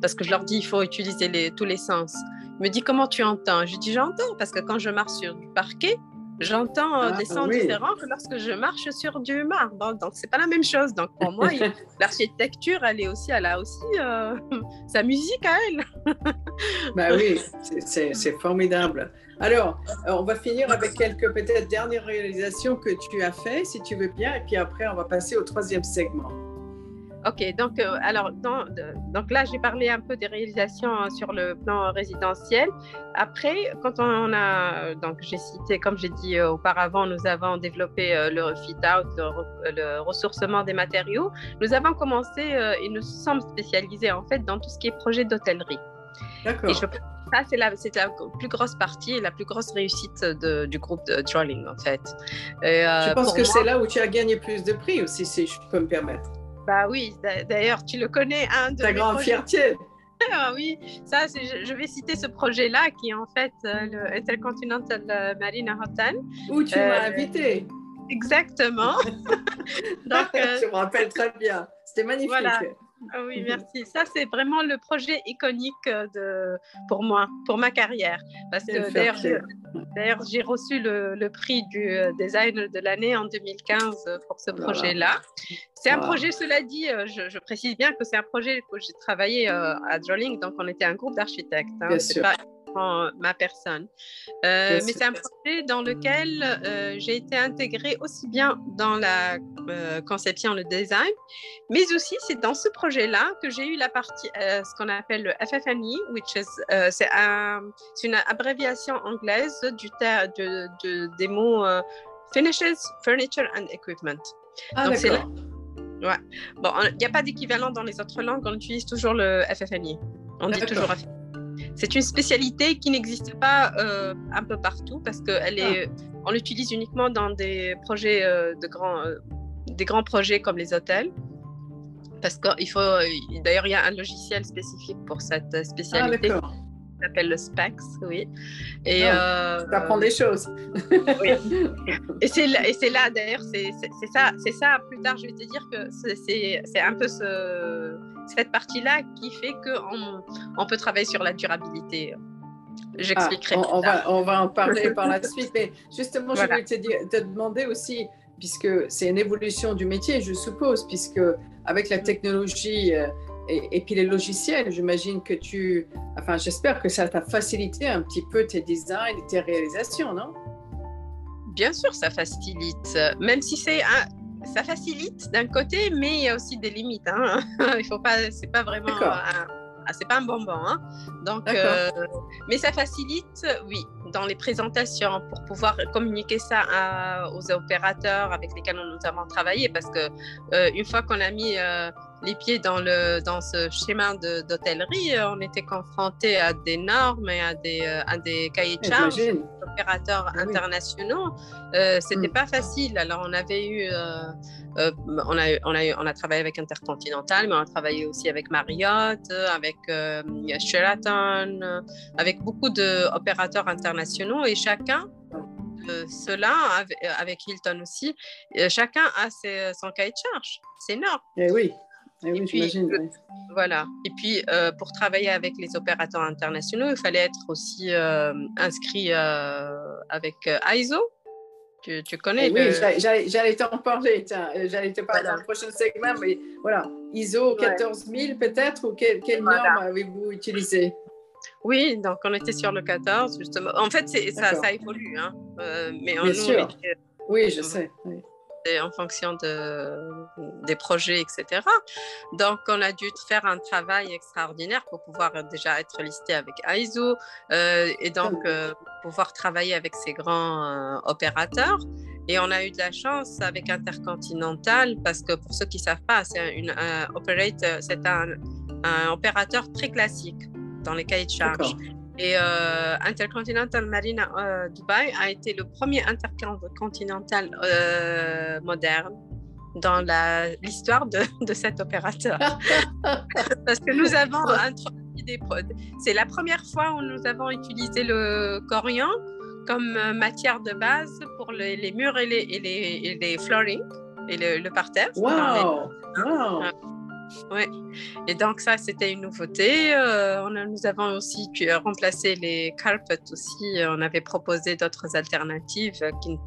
Parce que je leur dis il faut utiliser les, tous les sens. Il me dit comment tu entends? Je dis j'entends parce que quand je marche sur du parquet, J'entends euh, ah, des sons différents que lorsque je marche sur du marbre. Donc, c'est pas la même chose. Donc, pour moi, l'architecture, elle est aussi, elle a aussi euh, sa musique à elle. bah oui, c'est formidable. Alors, euh, on va finir avec quelques peut-être dernières réalisations que tu as fait, si tu veux bien, et puis après, on va passer au troisième segment. Ok, donc, euh, alors, donc là, j'ai parlé un peu des réalisations euh, sur le plan résidentiel. Après, quand on a, donc j'ai cité, comme j'ai dit euh, auparavant, nous avons développé le fit-out, le, ressourcement des matériaux. Nous avons commencé et nous sommes spécialisés en fait dans tout ce qui est projet d'hôtellerie. D'accord. Et je, ça, c'est la, la, plus grosse partie et la plus grosse réussite du groupe de Drawing, en fait. je pense que c'est là où tu as gagné plus de prix aussi, si je peux me permettre? Bah oui, d'ailleurs, tu le connais, un de Ta grande fierté. ah oui, ça, je, vais citer ce projet-là qui est en fait euh, le Intercontinental euh, Marina Hotel. Où tu m'as euh, invité. Exactement. Donc, je me rappelle très bien. C'était magnifique. Voilà. Ah oui, merci. Ça, c'est vraiment le projet iconique euh, de, pour moi, pour ma carrière. Parce que d'ailleurs, j'ai reçu le, prix du euh, design de l'année en 2015 euh, pour ce projet-là. C'est un projet, cela dit, je, précise bien que c'est un projet que j'ai travaillé à Drawing, donc on était un groupe d'architectes. Hein, ma personne. Euh, mais c'est un projet dans lequel euh, j'ai été intégrée aussi bien dans la euh, conception, le design, mais aussi c'est dans ce projet-là que j'ai eu la partie, ce qu'on appelle le FFNE, which is, c'est un, une abréviation anglaise du de, de, des mots Finishes, Furniture and Equipment. Ah, Donc, Ouais. Bon, il n'y a pas d'équivalent dans les autres langues, on utilise toujours le FFNI. On dit toujours. C'est une spécialité qui n'existe pas euh, un peu partout parce qu'elle est, ah. on l'utilise uniquement dans des projets euh, de grands, euh, des grands projets comme les hôtels. Parce qu'il faut, d'ailleurs, il y a un logiciel spécifique pour cette spécialité. Ah, s'appelle le SPEX, oui. Et euh, apprends des choses. oui. Et c'est là, d'ailleurs, c'est, ça, c'est ça. Plus tard, je vais te dire que c'est, c'est un peu ce, cette partie-là qui fait qu'on on peut travailler sur la durabilité. J'expliquerai. Ah, on, va, on va en parler par la suite. Mais justement, je voulais te, te demander aussi, puisque c'est une évolution du métier, je suppose, puisque avec la technologie. Euh, et, puis les logiciels, j'imagine que tu, enfin j'espère que ça t'a facilité un petit peu tes designs et tes réalisations, non? Bien sûr, ça facilite, même si c'est un, ça facilite d'un côté, mais il y a aussi des limites. Hein. il faut pas, c'est pas vraiment ah, c'est pas un bonbon. Hein. Donc, euh, mais ça facilite, oui, dans les présentations pour pouvoir communiquer ça aux opérateurs avec lesquels nous avons travaillé. Parce que euh, une fois qu'on a mis euh, les pieds dans, le, dans ce schéma d'hôtellerie, euh, on était confronté à des normes et à des, euh, à des cahiers de charges d'opérateurs ah internationaux. Euh, C'était mm. pas facile. Alors, on avait eu, euh, on, a, on, a, on a travaillé avec Intercontinental, mais on a travaillé aussi avec Marriott, avec Sheraton, avec beaucoup d'opérateurs internationaux et chacun cela, avec Hilton aussi, chacun a ses, son cahier de charge. C'est énorme. Eh oui. Eh oui, j'imagine. Voilà. Et puis, euh, pour travailler avec les opérateurs internationaux, il fallait être aussi euh, inscrit euh, avec ISO. Tu, tu connais eh Oui, j'allais t'en parler. J'allais te parler dans le prochain segment, mais voilà. ISO 14000 peut-être, ou quelle, norme avez-vous utilisé oui, donc on était sur le 14, justement. En fait, ça, ça évolue. Hein. mais Bien sûr. oui, je sais. Oui en fonction de, des projets, etc. Donc, on a dû faire un travail extraordinaire pour pouvoir déjà être listé avec ISO euh, et donc euh, pouvoir travailler avec ces grands euh, opérateurs. Et on a eu de la chance avec Intercontinental parce que pour ceux qui ne savent pas, c'est un opérateur très classique dans les cahiers de charges. Et euh, Intercontinental Marina euh, Dubaï a été le premier intercontinental euh, moderne dans l'histoire de, de, cet opérateur. Parce que nous avons introduit des... C'est la première fois où nous avons utilisé le corian comme matière de base pour les, murs et les, et les, et les flooring et le, parterre. Wow! wow. Oui, et donc ça, c'était une nouveauté. Euh, on nous avons aussi remplacé les carpets aussi. On avait proposé d'autres alternatives qui,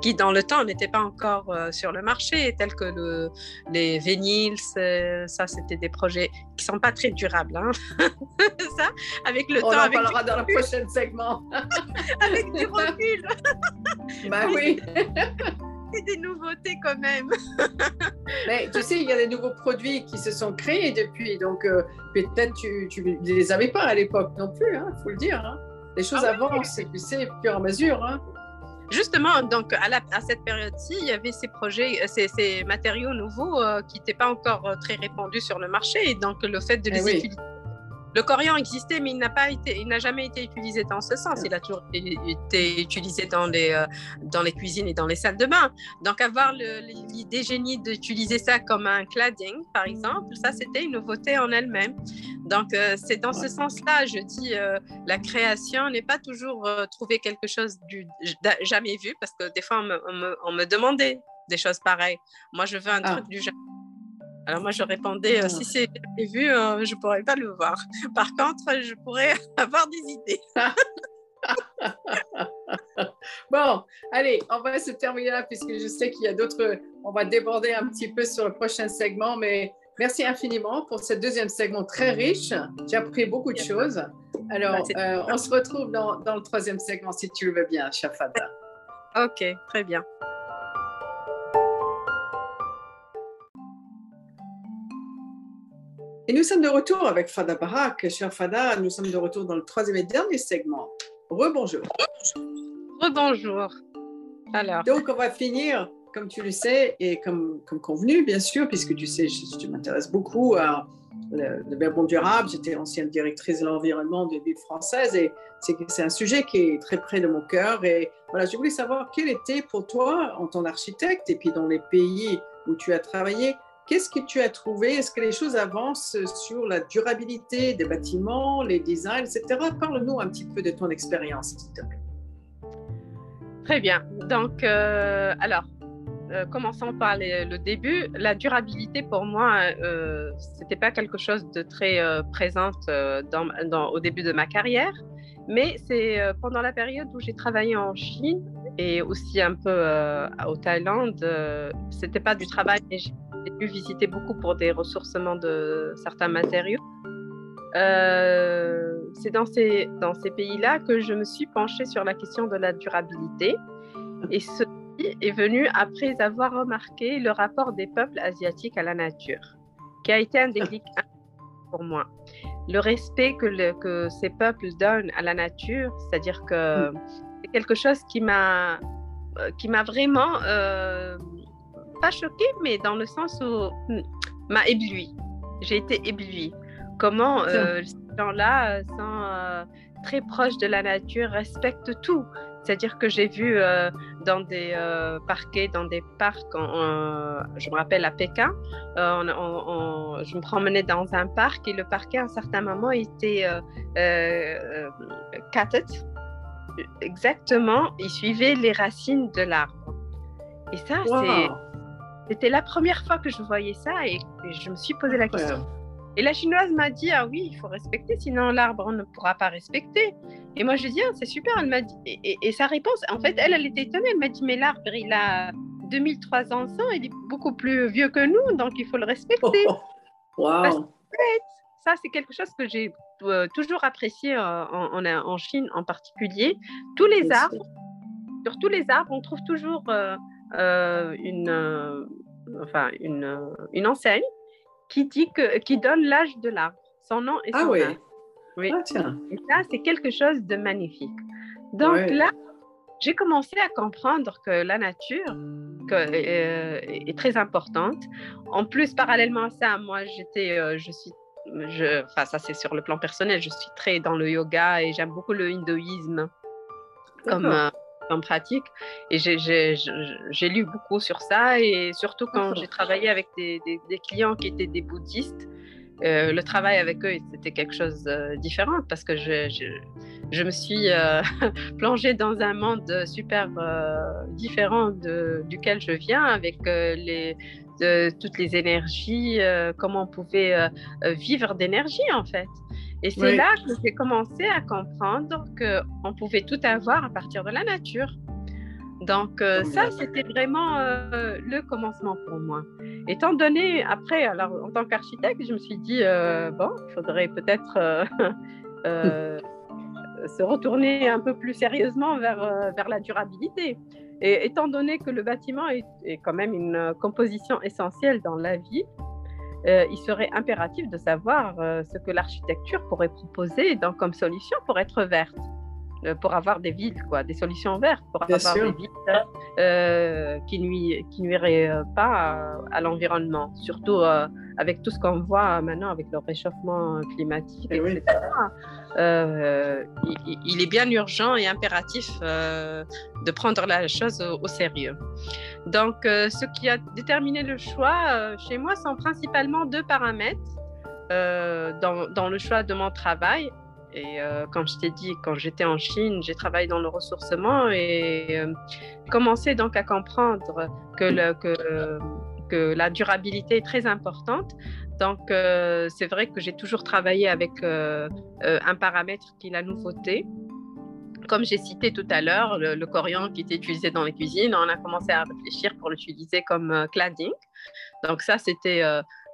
qui, dans le temps, n'étaient pas encore euh, sur le marché, tels que le, les vinyles. Ça, c'était des projets qui sont pas très durables. Hein. ça, avec le on temps. On en parlera dans le prochain segment. avec du recul. bah oui. Des nouveautés quand même. Mais tu sais, il y a des nouveaux produits qui se sont créés depuis, donc euh, peut-être tu ne les avais pas à l'époque non plus, il hein, faut le dire. Hein. Les choses ah avancent, tu sais, au fur et à mesure. Hein. Justement, donc à, la, à cette période-ci, il y avait ces projets, ces, ces matériaux nouveaux euh, qui n'étaient pas encore euh, très répandus sur le marché, et donc le fait de eh les utiliser le corian existait, mais il n'a pas été, il n'a jamais été utilisé dans ce sens. Il a toujours été utilisé dans les, euh, dans les cuisines et dans les salles de bain. Donc avoir l'idée génie d'utiliser ça comme un cladding, par exemple, ça c'était une nouveauté en elle-même. Donc euh, c'est dans ce sens-là, je dis, euh, la création n'est pas toujours trouver quelque chose du jamais vu, parce que des fois on me, on me, on me demandait des choses pareilles. Moi je veux un ah. truc du jamais alors moi, je répondais, euh, si c'est prévu, euh, je ne pourrais pas le voir. Par contre, je pourrais avoir des idées. bon, allez, on va se terminer là puisque je sais qu'il y a d'autres. On va déborder un petit peu sur le prochain segment, mais merci infiniment pour ce deuxième segment très riche. J'ai appris beaucoup de choses. Alors, bah, euh, on se retrouve dans, dans, le troisième segment si tu le veux bien, chère Fata. Ok, très bien. Et nous sommes de retour avec Fada Barak. Cher Fada, nous sommes de retour dans le troisième et dernier segment. Rebonjour. Rebonjour. Alors. Donc, on va finir comme tu le sais, et comme, comme convenu, bien sûr, puisque tu sais, je, m'intéresse beaucoup à le, le durable. J'étais ancienne directrice de l'environnement de ville française et c'est un sujet qui est très près de mon cœur. Et voilà, je voulais savoir quel était pour toi, en tant qu'architecte, et puis dans les pays où tu as travaillé, qu'est-ce que tu as trouvé? Est-ce que les choses avancent sur la durabilité des bâtiments, les designs, etc. Parle-nous un petit peu de ton expérience, s'il te plaît. Très bien. Donc, euh, alors, euh, commençons par le début. La durabilité, pour moi, euh, ce n'était pas quelque chose de très euh, présent au début de ma carrière, mais c'est pendant la période où j'ai travaillé en Chine et aussi un peu au Thaïlande. Ce n'était pas du travail, mais pu visiter beaucoup pour des ressourcements de certains matériaux. c'est dans ces, dans ces pays-là que je me suis penchée sur la question de la durabilité. Et ceci est venu après avoir remarqué le rapport des peuples asiatiques à la nature, qui a été un déclic pour moi. Le respect que, le, que ces peuples donnent à la nature, c'est-à-dire que c'est quelque chose qui m'a euh, qui m'a vraiment euh, pas choqué, mais dans le sens où hmm, m'a ébloui. J'ai été éblouie. Comment euh, ces gens-là sont très proches de la nature, respectent tout. C'est-à-dire que j'ai vu euh, dans des euh, parquets, dans des parcs, je me rappelle à Pékin, euh, je me promenais dans un parc et le parquet à un certain moment était catted. Exactement, il suivait les racines de l'arbre. Et ça, c'était la première fois que je voyais ça et, je me suis posé la question. Et la chinoise m'a dit, ah oui, il faut respecter, sinon l'arbre ne pourra pas respecter. Et moi, je dis, ah, c'est super. Elle m'a dit, et, sa réponse, en fait, elle, elle était étonnée. Elle m'a dit, mais l'arbre, il a 2300 ans, il est beaucoup plus vieux que nous, donc il faut le respecter. Oh, wow. Ça, c'est quelque chose que j'ai euh, toujours apprécié euh, en, en, Chine en particulier. Tous les arbres, sur tous les arbres, on trouve toujours euh, une, enfin, une, une enseigne qui, dit que, qui donne l'âge de l'arbre, son nom et ah son ah, oui. Oui. Et ça, c'est quelque chose de magnifique. Donc là, j'ai commencé à comprendre que la nature que, euh, est très importante. En plus, parallèlement à ça, moi, j'étais, euh, je suis, je, enfin, ça c'est sur le plan personnel, je suis très dans le yoga et j'aime beaucoup le hindouisme comme, euh, comme pratique. Et j'ai lu beaucoup sur ça et surtout quand j'ai travaillé avec des, des, clients qui étaient des bouddhistes. Euh, le travail avec eux, c'était quelque chose de différent parce que je, je, me suis euh, plongée dans un monde super euh, différent de, duquel je viens avec les, de, toutes les énergies, comment on pouvait vivre d'énergie en fait. Et c'est là que j'ai commencé à comprendre qu'on pouvait tout avoir à partir de la nature. Donc euh, ça, c'était vraiment euh, le commencement pour moi. Étant donné, après, alors en tant qu'architecte, je me suis dit, euh, bon, il faudrait peut-être se retourner un peu plus sérieusement vers, vers la durabilité. Et étant donné que le bâtiment est, est quand même une composition essentielle dans la vie, il serait impératif de savoir ce que l'architecture pourrait proposer comme solution pour être verte. Euh, pour avoir des villes, quoi, des solutions vertes, pour avoir des villes euh, qui, nuit, qui nuiraient euh, pas à, l'environnement, surtout avec tout ce qu'on voit maintenant avec le réchauffement climatique, eh etc. il, est bien urgent et impératif de prendre la chose au, sérieux. Donc, ce qui a déterminé le choix chez moi sont principalement deux paramètres. dans, dans, le choix de mon travail. Et euh, comme je t'ai dit, quand j'étais en Chine, j'ai travaillé dans le ressourcement et euh, commencé donc à comprendre que, la durabilité est très importante. Donc, euh, c'est vrai que j'ai toujours travaillé avec un paramètre qui est la nouveauté. Comme j'ai cité tout à l'heure, le, coriandre qui était utilisé dans les cuisines, on a commencé à réfléchir pour l'utiliser comme cladding. Donc ça, c'était,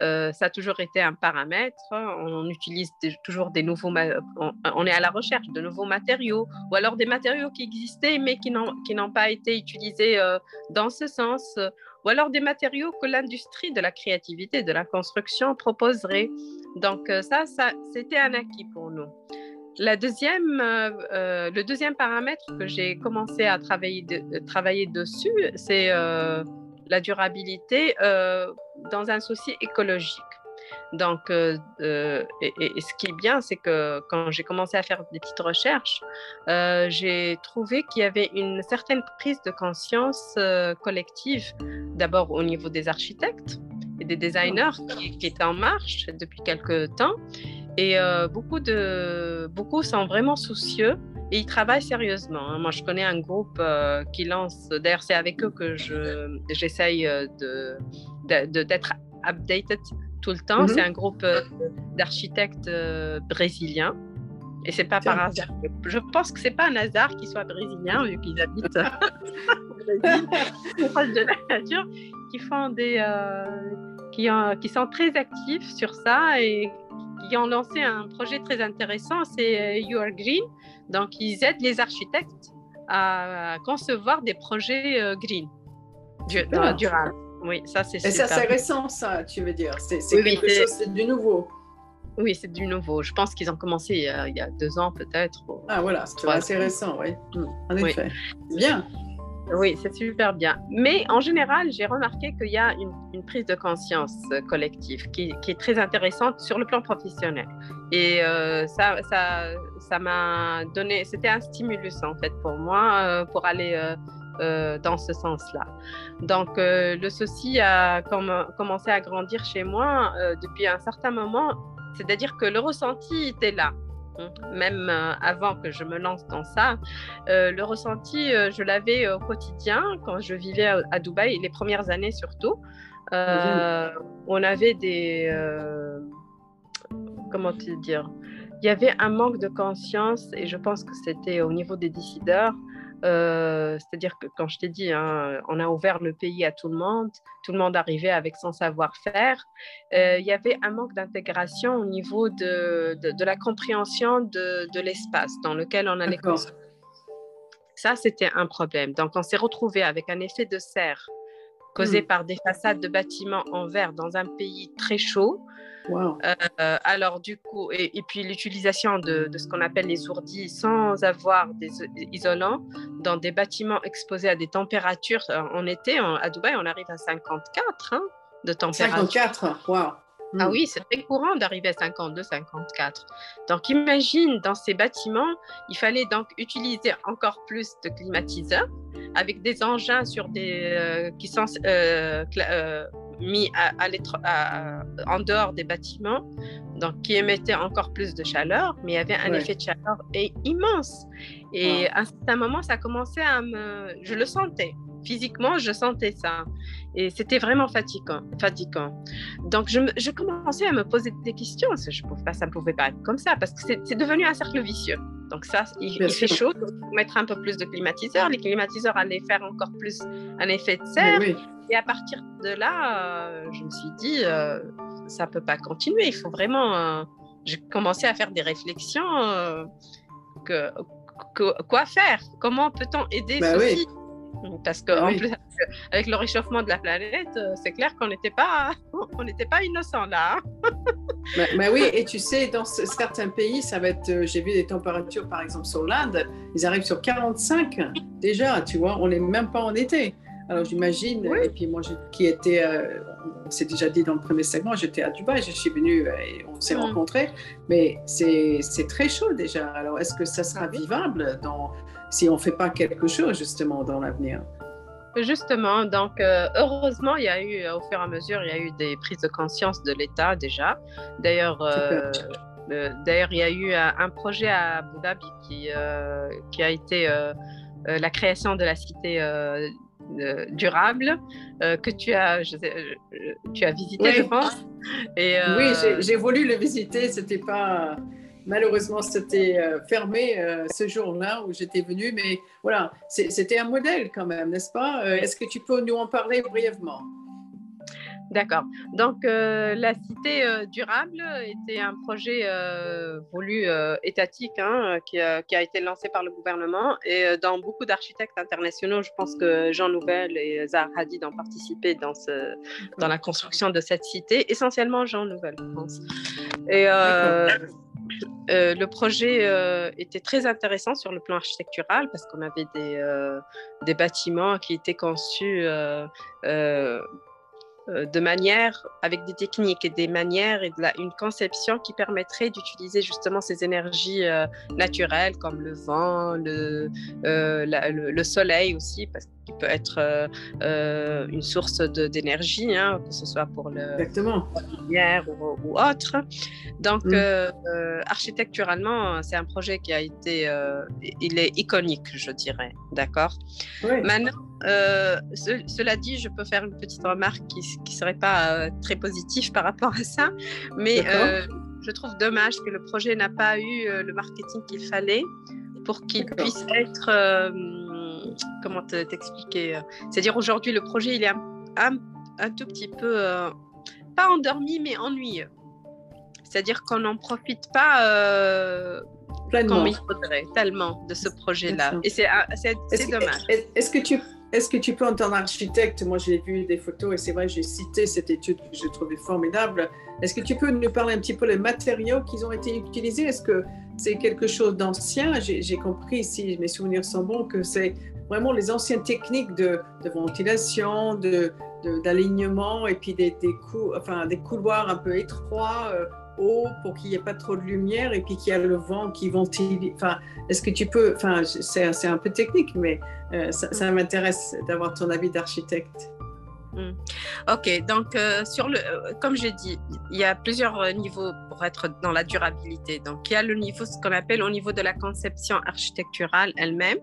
euh, euh, ça a toujours été un paramètre. On utilise toujours des nouveaux, on, est à la recherche de nouveaux matériaux, ou alors des matériaux qui existaient mais qui n'ont, pas été utilisés euh, dans ce sens, ou alors des matériaux que l'industrie de la créativité, de la construction proposerait. Donc ça, ça c'était un acquis pour nous. La deuxième, le deuxième paramètre que j'ai commencé à travailler dessus, c'est la durabilité dans un souci écologique. Donc, et, ce qui est bien, c'est que quand j'ai commencé à faire des petites recherches, j'ai trouvé qu'il y avait une certaine prise de conscience collective, d'abord au niveau des architectes et des designers qui, qui étaient en marche depuis quelques temps, et euh, beaucoup, de, beaucoup sont vraiment soucieux et ils travaillent sérieusement. Hein. Moi, je connais un groupe euh, qui lance, d'ailleurs, c'est avec eux que j'essaye euh, de, d'être updated tout le temps. Mm-hmm. C'est un groupe d'architectes brésiliens. Et c'est pas par hasard. Je pense que c'est pas un hasard qu'ils soient brésiliens, vu qu'ils habitent au Brésil, proche de la nature, qui font des, qui, qui sont très actifs sur ça et qui ont lancé un projet très intéressant, c'est euh, You Are Green. Donc, ils aident les architectes à concevoir des projets euh, green, durables. Oui, ça c'est Et ça, c'est récent, ça, tu veux dire C'est quelque chose, du nouveau. Oui, c'est du nouveau. Je pense qu'ils ont commencé il y a, deux ans peut-être. Ah voilà, c'est assez récent, oui. En effet. Bien. Oui, c'est super bien. Mais en général, j'ai remarqué qu'il y a une, prise de conscience collective qui, est très intéressante sur le plan professionnel. Et euh, ça, ça, ça m'a donné, c'était un stimulus en fait pour moi euh, pour aller euh, dans ce sens-là. Donc le souci a commencé à grandir chez moi depuis un certain moment, c'est-à-dire que le ressenti était là. Même euh, avant que je me lance dans ça, euh, le ressenti, euh, je l'avais au quotidien quand je vivais à, Dubaï, les premières années surtout. on avait des... comment te dire? Il y avait un manque de conscience et je pense que c'était au niveau des décideurs euh, c'est-à-dire que quand je t'ai dit, hein, on a ouvert le pays à tout le monde, tout le monde arrivait avec son savoir-faire, euh, il y avait un manque d'intégration au niveau de, de, la compréhension de, de l'espace dans lequel on allait construire. Ça, c'était un problème. Donc, on s'est retrouvé avec un effet de serre causé hmm. par des façades de bâtiments en verre dans un pays très chaud euh, alors du coup, et, puis l'utilisation de, ce qu'on appelle les ourdis sans avoir des isolants dans des bâtiments exposés à des températures. Euh, en été, à Dubaï, on arrive à 54 hein, de température. 54, wow. Ah hmm. oui, c'est très courant d'arriver à 52, 54. Donc imagine, dans ces bâtiments, il fallait donc utiliser encore plus de climatiseurs avec des engins sur des, euh, qui sont mis à, en dehors des bâtiments, donc qui émettaient encore plus de chaleur, mais il y avait un effet de chaleur immense. Et à un certain moment, ça commençait à me... Je le sentais. Physiquement, je sentais ça. Et c'était vraiment fatigant. fatigant. Donc, je, je, commençais à me poser des questions. Je pouvais pas, ça ne pouvait pas être comme ça parce que c'est devenu un cercle vicieux. Donc, ça, il, fait chaud. Il faut mettre un peu plus de climatiseurs. Les climatiseurs allaient faire encore plus un effet de serre. Et à partir de là, euh, je me suis dit, euh, ça ne peut pas continuer. Il faut vraiment. Euh, j'ai commencé à faire des réflexions. Que, quoi faire? Comment peut-on aider bah ceci? Parce que bah plus, avec le réchauffement de la planète, c'est clair qu'on n'était pas, on n'était pas innocent là. mais, bah, oui, et tu sais, dans certains pays, ça va être. J'ai vu des températures, par exemple sur l'Inde, ils arrivent sur 45 déjà. Tu vois, on n'est même pas en été. Alors j'imagine, et puis moi qui était, euh, on s'est déjà dit dans le premier segment, j'étais à Dubaï, je suis venue euh, et on s'est mm. rencontrés, mais c'est très chaud déjà. Alors est-ce que ça sera vivable dans, si on ne fait pas quelque chose justement dans l'avenir? Justement, donc euh, heureusement, il y a eu, au fur et à mesure, il y a eu des prises de conscience de l'État déjà. D'ailleurs, D'ailleurs, il y a eu un projet à Abu Dhabi qui, qui a été la création de la cité euh, durable euh, que tu as, euh, tu as visité, je pense. Et, Oui, j'ai voulu le visiter. C'était pas malheureusement c'était fermé ce jour-là où j'étais venue, mais voilà, c'était un modèle quand même, n'est-ce pas? Est-ce que tu peux nous en parler brièvement? D'accord. Donc, euh, la cité euh, durable était un projet euh, voulu étatique hein, qui, a, été lancé par le gouvernement. Et dans beaucoup d'architectes internationaux, je pense que Jean Nouvel et Zahar Hadid ont participé dans, dans la construction de cette cité, essentiellement Jean Nouvel, je pense. Et le projet était très intéressant sur le plan architectural parce qu'on avait des, des, bâtiments qui étaient conçus de manière, avec des techniques et des manières et de la, une conception qui permettrait d'utiliser justement ces énergies euh, naturelles comme le vent, le, euh, le, soleil aussi, parce qu'il peut être une source d'énergie, hein, que ce soit pour le, Exactement. la lumière ou, autre. Donc, mm. architecturalement, c'est un projet qui a été, il est iconique, je dirais, d'accord? Maintenant, euh, cela dit, je peux faire une petite remarque qui ne serait pas euh, très positive par rapport à ça, mais euh, je trouve dommage que le projet n'a pas eu le marketing qu'il fallait pour qu'il puisse être, comment t'expliquer C'est-à-dire aujourd'hui, le projet, il est un, un, tout petit peu, pas endormi, mais ennuyeux. C'est-à-dire qu'on n'en profite pas comme il faudrait, tellement de ce projet-là. Et c'est dommage. Est-ce que tu est-ce que tu peux, en tant qu'architecte, moi j'ai vu des photos et c'est vrai, j'ai cité cette étude que j'ai trouvée formidable. Est-ce que tu peux nous parler un petit peu des matériaux qui ont été utilisés? Est-ce que c'est quelque chose d'ancien? J'ai compris, si mes souvenirs sont bons, que c'est vraiment les anciennes techniques de, ventilation, d'alignement de, et puis des, des, enfin, des couloirs un peu étroits. Pour qu'il n'y ait pas trop de lumière et puis qu'il y a le vent qui ventile. Enfin, est-ce que tu peux, enfin, c'est un peu technique, mais euh, ça, m'intéresse d'avoir ton avis d'architecte. Hmm. Ok, donc euh, sur le, euh, comme j'ai dit, il y a plusieurs niveaux pour être dans la durabilité. Donc il y a le niveau, ce qu'on appelle au niveau de la conception architecturale elle-même.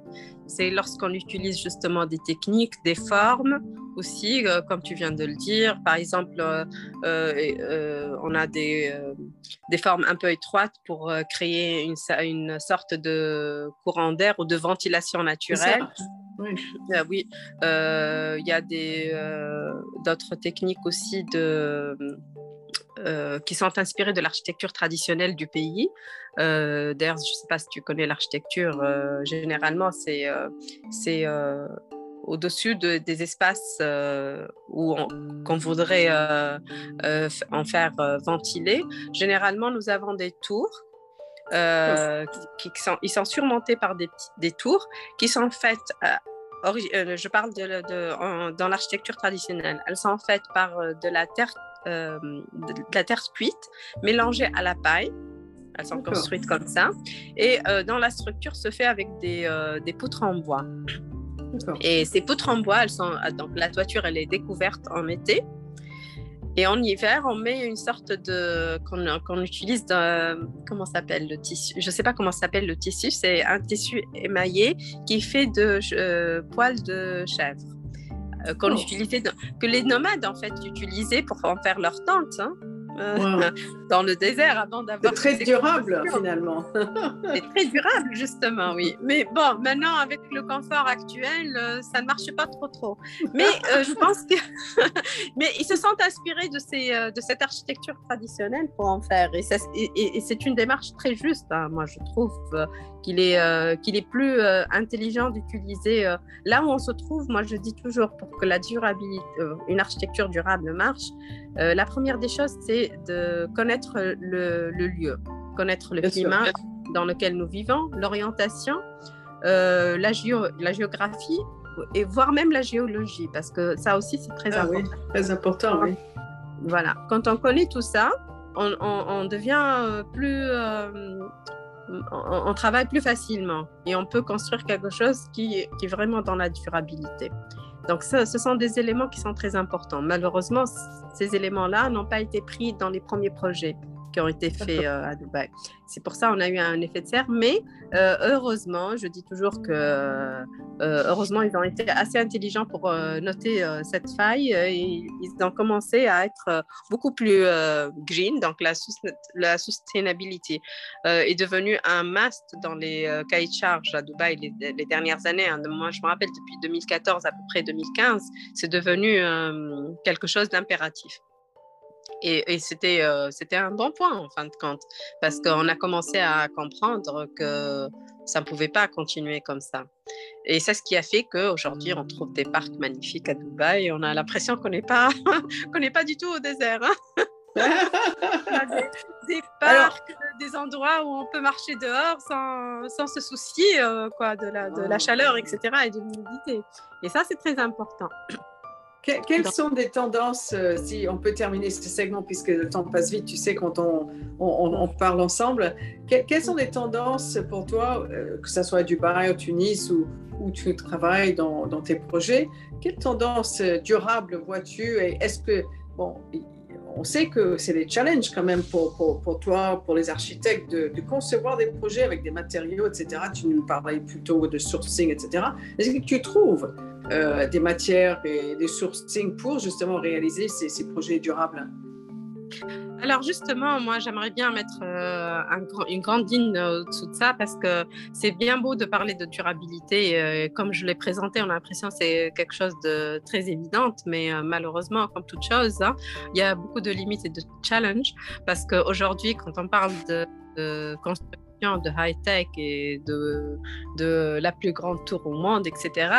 C'est lorsqu'on utilise justement des techniques, des formes aussi, euh, comme tu viens de le dire. Par exemple, euh, euh, on a des, des, formes un peu étroites pour créer une, une, sorte de courant d'air ou de ventilation naturelle. Oui, oui. il y a d'autres techniques aussi qui sont inspirées de l'architecture traditionnelle du pays. D'ailleurs, je ne sais pas si tu connais l'architecture, généralement, c'est au-dessus de, des espaces euh, où qu'on voudrait euh, euh, en faire ventiler. Généralement, nous avons des tours. Qui, sont, ils sont surmontés par des, des tours qui sont faites je parle de, de dans l'architecture traditionnelle. Elles sont faites par de la terre, de, la terre cuite mélangée à la paille. Elles sont construites comme ça. Et dans la structure se fait avec des, des poutres en bois. Et ces poutres en bois, elles sont, donc la toiture, elle est découverte en été. Et en hiver, on met une sorte de qu'on utilise de, comment s'appelle le tissu Je sais pas comment s'appelle le tissu. C'est un tissu émaillé qui est fait de euh, poils de chèvre euh, qu'on oh. utilisait que les nomades en fait utilisaient pour en faire leur tente. Hein. dans le désert avant d'avoir. Très durable finalement. C'est très durable justement, oui. Mais bon, maintenant avec le confort actuel, euh, ça ne marche pas trop trop. Mais euh, je pense que, mais ils se sont inspirés de ces euh, de cette architecture traditionnelle pour en faire. Et, et, c'est une démarche très juste. Hein. Moi, je trouve qu'il est qu'il est plus intelligent d'utiliser là où on se trouve. Moi, je dis toujours pour que la durabilité, une architecture durable marche. la première des choses, c'est de connaître le, lieu, connaître le climat dans lequel nous vivons, l'orientation, euh, la, la géographie et voire même la géologie, parce que ça aussi c'est très ah important. très important, oui. Voilà, quand on connaît tout ça, on, devient euh, plus... On, travaille plus facilement et on peut construire quelque chose qui, qui est vraiment dans la durabilité. Donc, ce sont des éléments qui sont très importants. Malheureusement, ces éléments-là n'ont pas été pris dans les premiers projets qui ont été faits euh, à Dubaï. C'est pour ça qu'on a eu un effet de serre. Mais euh, heureusement, je dis toujours que euh, heureusement, ils ont été assez intelligents pour noter cette faille et ils ont commencé à être beaucoup plus green. Donc, la, la sustainability est devenue un must dans les cahiers de charges à Dubaï les, dernières années. Hein. Moi, je me rappelle depuis 2014, à peu près 2015, c'est devenu quelque chose d'impératif. Et, c'était, euh, c'était un bon point en fin de compte, parce qu'on a commencé à comprendre que ça ne pouvait pas continuer comme ça. Et c'est ce qui a fait qu'aujourd'hui, on trouve des parcs magnifiques à Dubaï et on a l'impression qu'on n'est pas, qu'on n'est pas du tout au désert. Hein. des, parcs, des endroits où on peut marcher dehors sans, sans se soucier quoi, de, la, de la chaleur, etc. et de l'humidité. Et ça, c'est très important. Quelles sont des tendances, si on peut terminer ce segment, puisque le temps passe vite, tu sais, quand on, on, parle ensemble, quelles sont des tendances pour toi, que ce soit à Dubaï, au Tunis ou, où tu travailles dans, dans tes projets, quelles tendances durables vois-tu? Et est-ce que, bon, on sait que c'est des challenges quand même pour, pour, toi, pour les architectes, de, concevoir des projets avec des matériaux, etc. Tu nous parlais plutôt de sourcing, etc. Est-ce que tu trouves euh, des matières et des sourcing pour justement réaliser ces, projets durables alors justement, moi, j'aimerais bien mettre euh, une grande ligne au-dessous de ça parce que c'est bien beau de parler de durabilité. Euh, comme je l'ai présenté, on a l'impression que c'est quelque chose de très évident, mais euh, malheureusement, comme toute chose, hein, il y a beaucoup de limites et de challenges parce qu'aujourd'hui, quand on parle de, de construction, de high-tech et de, de la plus grande tour au monde, etc.,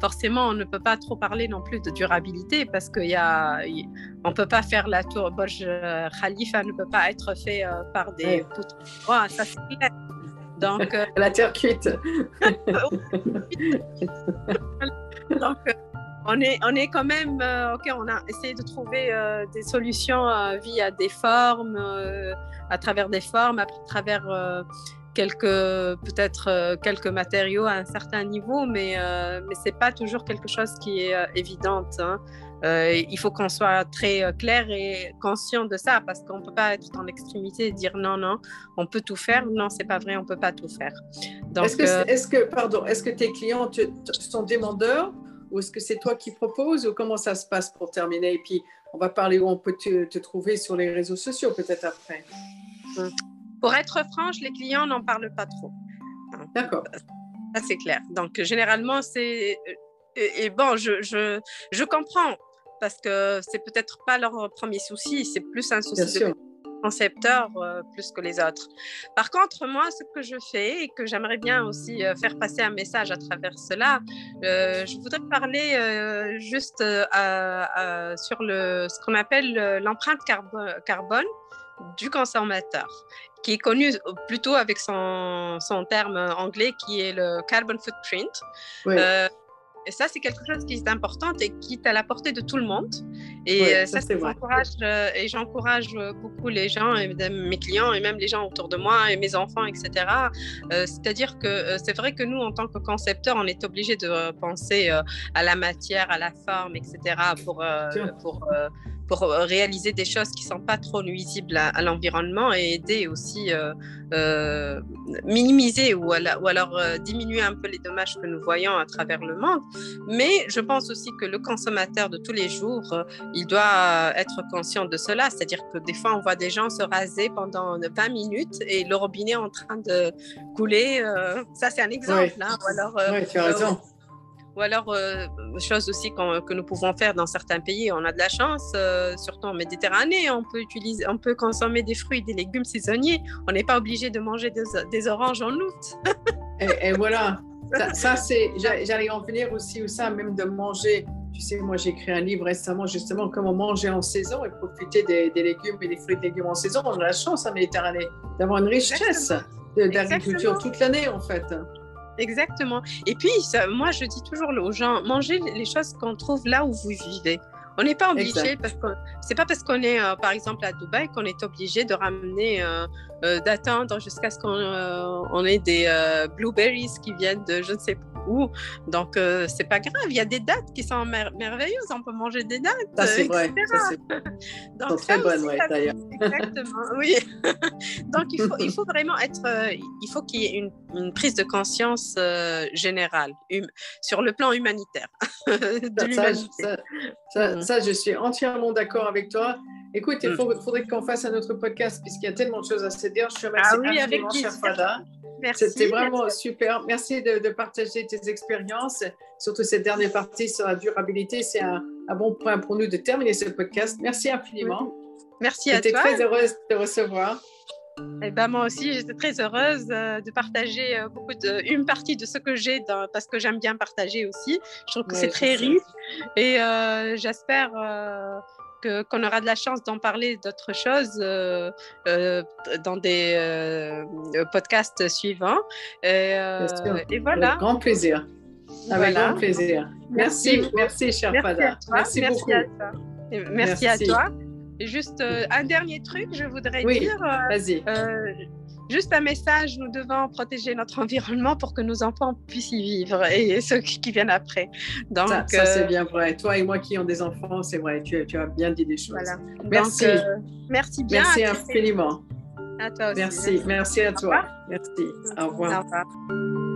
forcément, on ne peut pas trop parler non plus de durabilité parce qu'on ne peut pas faire la tour Burj Khalifa ne peut pas être fait euh, par des poutres. ça c'est clair. Donc, euh, la terre cuite. Donc, euh, on est, on est quand même, ok, on a essayé de trouver des solutions via des formes, à travers des formes, à travers quelques peut-être quelques matériaux à un certain niveau, mais mais c'est pas toujours quelque chose qui est évident. Hein. il faut qu'on soit très clair et conscient de ça parce qu'on peut pas être dans l'extrémité et dire non non, on peut tout faire. Non, c'est pas vrai, on peut pas tout faire. Est-ce que, est que, pardon, est-ce que tes clients sont demandeurs ou est-ce que c'est toi qui proposes ou comment ça se passe pour terminer? Et puis, on va parler où on peut te, trouver sur les réseaux sociaux peut-être après. Mmh. Pour être franche, les clients n'en parlent pas trop. D'accord. Ça, c'est clair. Donc, généralement, c'est. Et, bon, je, je, je, comprends parce que c'est peut-être pas leur premier souci, c'est plus un souci de concepteur euh, plus que les autres. Par contre, moi, ce que je fais et que j'aimerais bien aussi euh, faire passer un message à travers cela, euh, je voudrais parler juste sur le, ce qu'on appelle l'empreinte carbone du consommateur, qui est connu plutôt avec son, son terme anglais qui est le carbon footprint. Et ça, c'est quelque chose qui est important et qui est à la portée de tout le monde. Et euh, ça, j'encourage euh, et j'encourage euh, beaucoup les gens, et mes clients et même les gens autour de moi et mes enfants, etc. C'est-à-dire que c'est vrai que nous, en tant que concepteurs, on est obligé de penser à la matière, à la forme, etc. pour, pour pour euh, réaliser des choses qui ne sont pas trop nuisibles à, l'environnement et aider aussi euh, euh minimiser ou, ou alors euh, diminuer un peu les dommages que nous voyons à travers le monde. Mais je pense aussi que le consommateur de tous les jours, il doit être conscient de cela. C'est-à-dire que des fois, on voit des gens se raser pendant 20 minutes et le robinet est en train de couler. ça, c'est un exemple. Oui. Hein, ou alors, oui, tu as raison ou alors, euh, chose aussi que nous pouvons faire dans certains pays, on a de la chance, euh, surtout en Méditerranée, on peut, utiliser, on peut consommer des fruits, des légumes saisonniers. On n'est pas obligé de manger des, oranges en août. et, voilà, ça, c'est, j'allais en venir aussi, ou ça, même de manger. Tu sais, moi, j'ai écrit un livre récemment, justement, comment manger en saison et profiter des, légumes et des fruits et légumes en saison. On a la chance en Méditerranée d'avoir une richesse d'agriculture toute l'année, en fait. Exactement. Et puis, moi, je dis toujours aux gens, mangez les choses qu'on trouve là où vous vivez. On n'est pas obligé, parce que c'est pas parce qu'on est, euh, par exemple, à Dubaï qu'on est obligé de ramener, euh, euh, d'attendre jusqu'à ce qu'on ait des blueberries qui viennent de je ne sais où. Donc, c'est pas grave. Il y a des dates qui sont merveilleuses. On peut manger des dates. Ça, c'est vrai. Donc, très d'ailleurs. Exactement, oui. Donc, il faut, il faut vraiment être. il faut qu'il y ait une, une, prise de conscience générale hum, sur le plan humanitaire de. Ça, ça, je suis entièrement d'accord avec toi. Écoute, il mm. faudrait qu'on fasse un autre podcast puisqu'il y a tellement de choses à se dire. Je te remercie ah oui, avec Fada. C'était vraiment super. Merci de, partager tes expériences, surtout cette dernière partie sur la durabilité. C'est un, bon point pour nous de terminer ce podcast. Merci infiniment. Merci à toi. J'étais très heureuse de te recevoir. Eh ben, moi aussi, j'étais très heureuse euh, de partager euh, beaucoup de, une partie de ce que j'ai parce que j'aime bien partager aussi. Je trouve que c'est très riche et euh, j'espère qu'on aura de la chance d'en parler d'autres choses dans des podcasts suivants. Et, voilà. Avec grand plaisir. Avec grand plaisir. Merci, merci, cher Fada. Merci, beaucoup. À toi. Merci, à toi. Et juste un dernier truc, je voudrais dire. Vas-y juste un message, nous devons protéger notre environnement pour que nos enfants puissent y vivre et ceux qui viennent après. Donc, ça, c'est euh, bien vrai. Toi et moi qui ont des enfants, c'est vrai, tu, tu, as bien dit des choses. Voilà. Merci. Euh, merci bien. Merci infiniment. À toi aussi. Merci, merci à toi. Merci. Au revoir. Au revoir.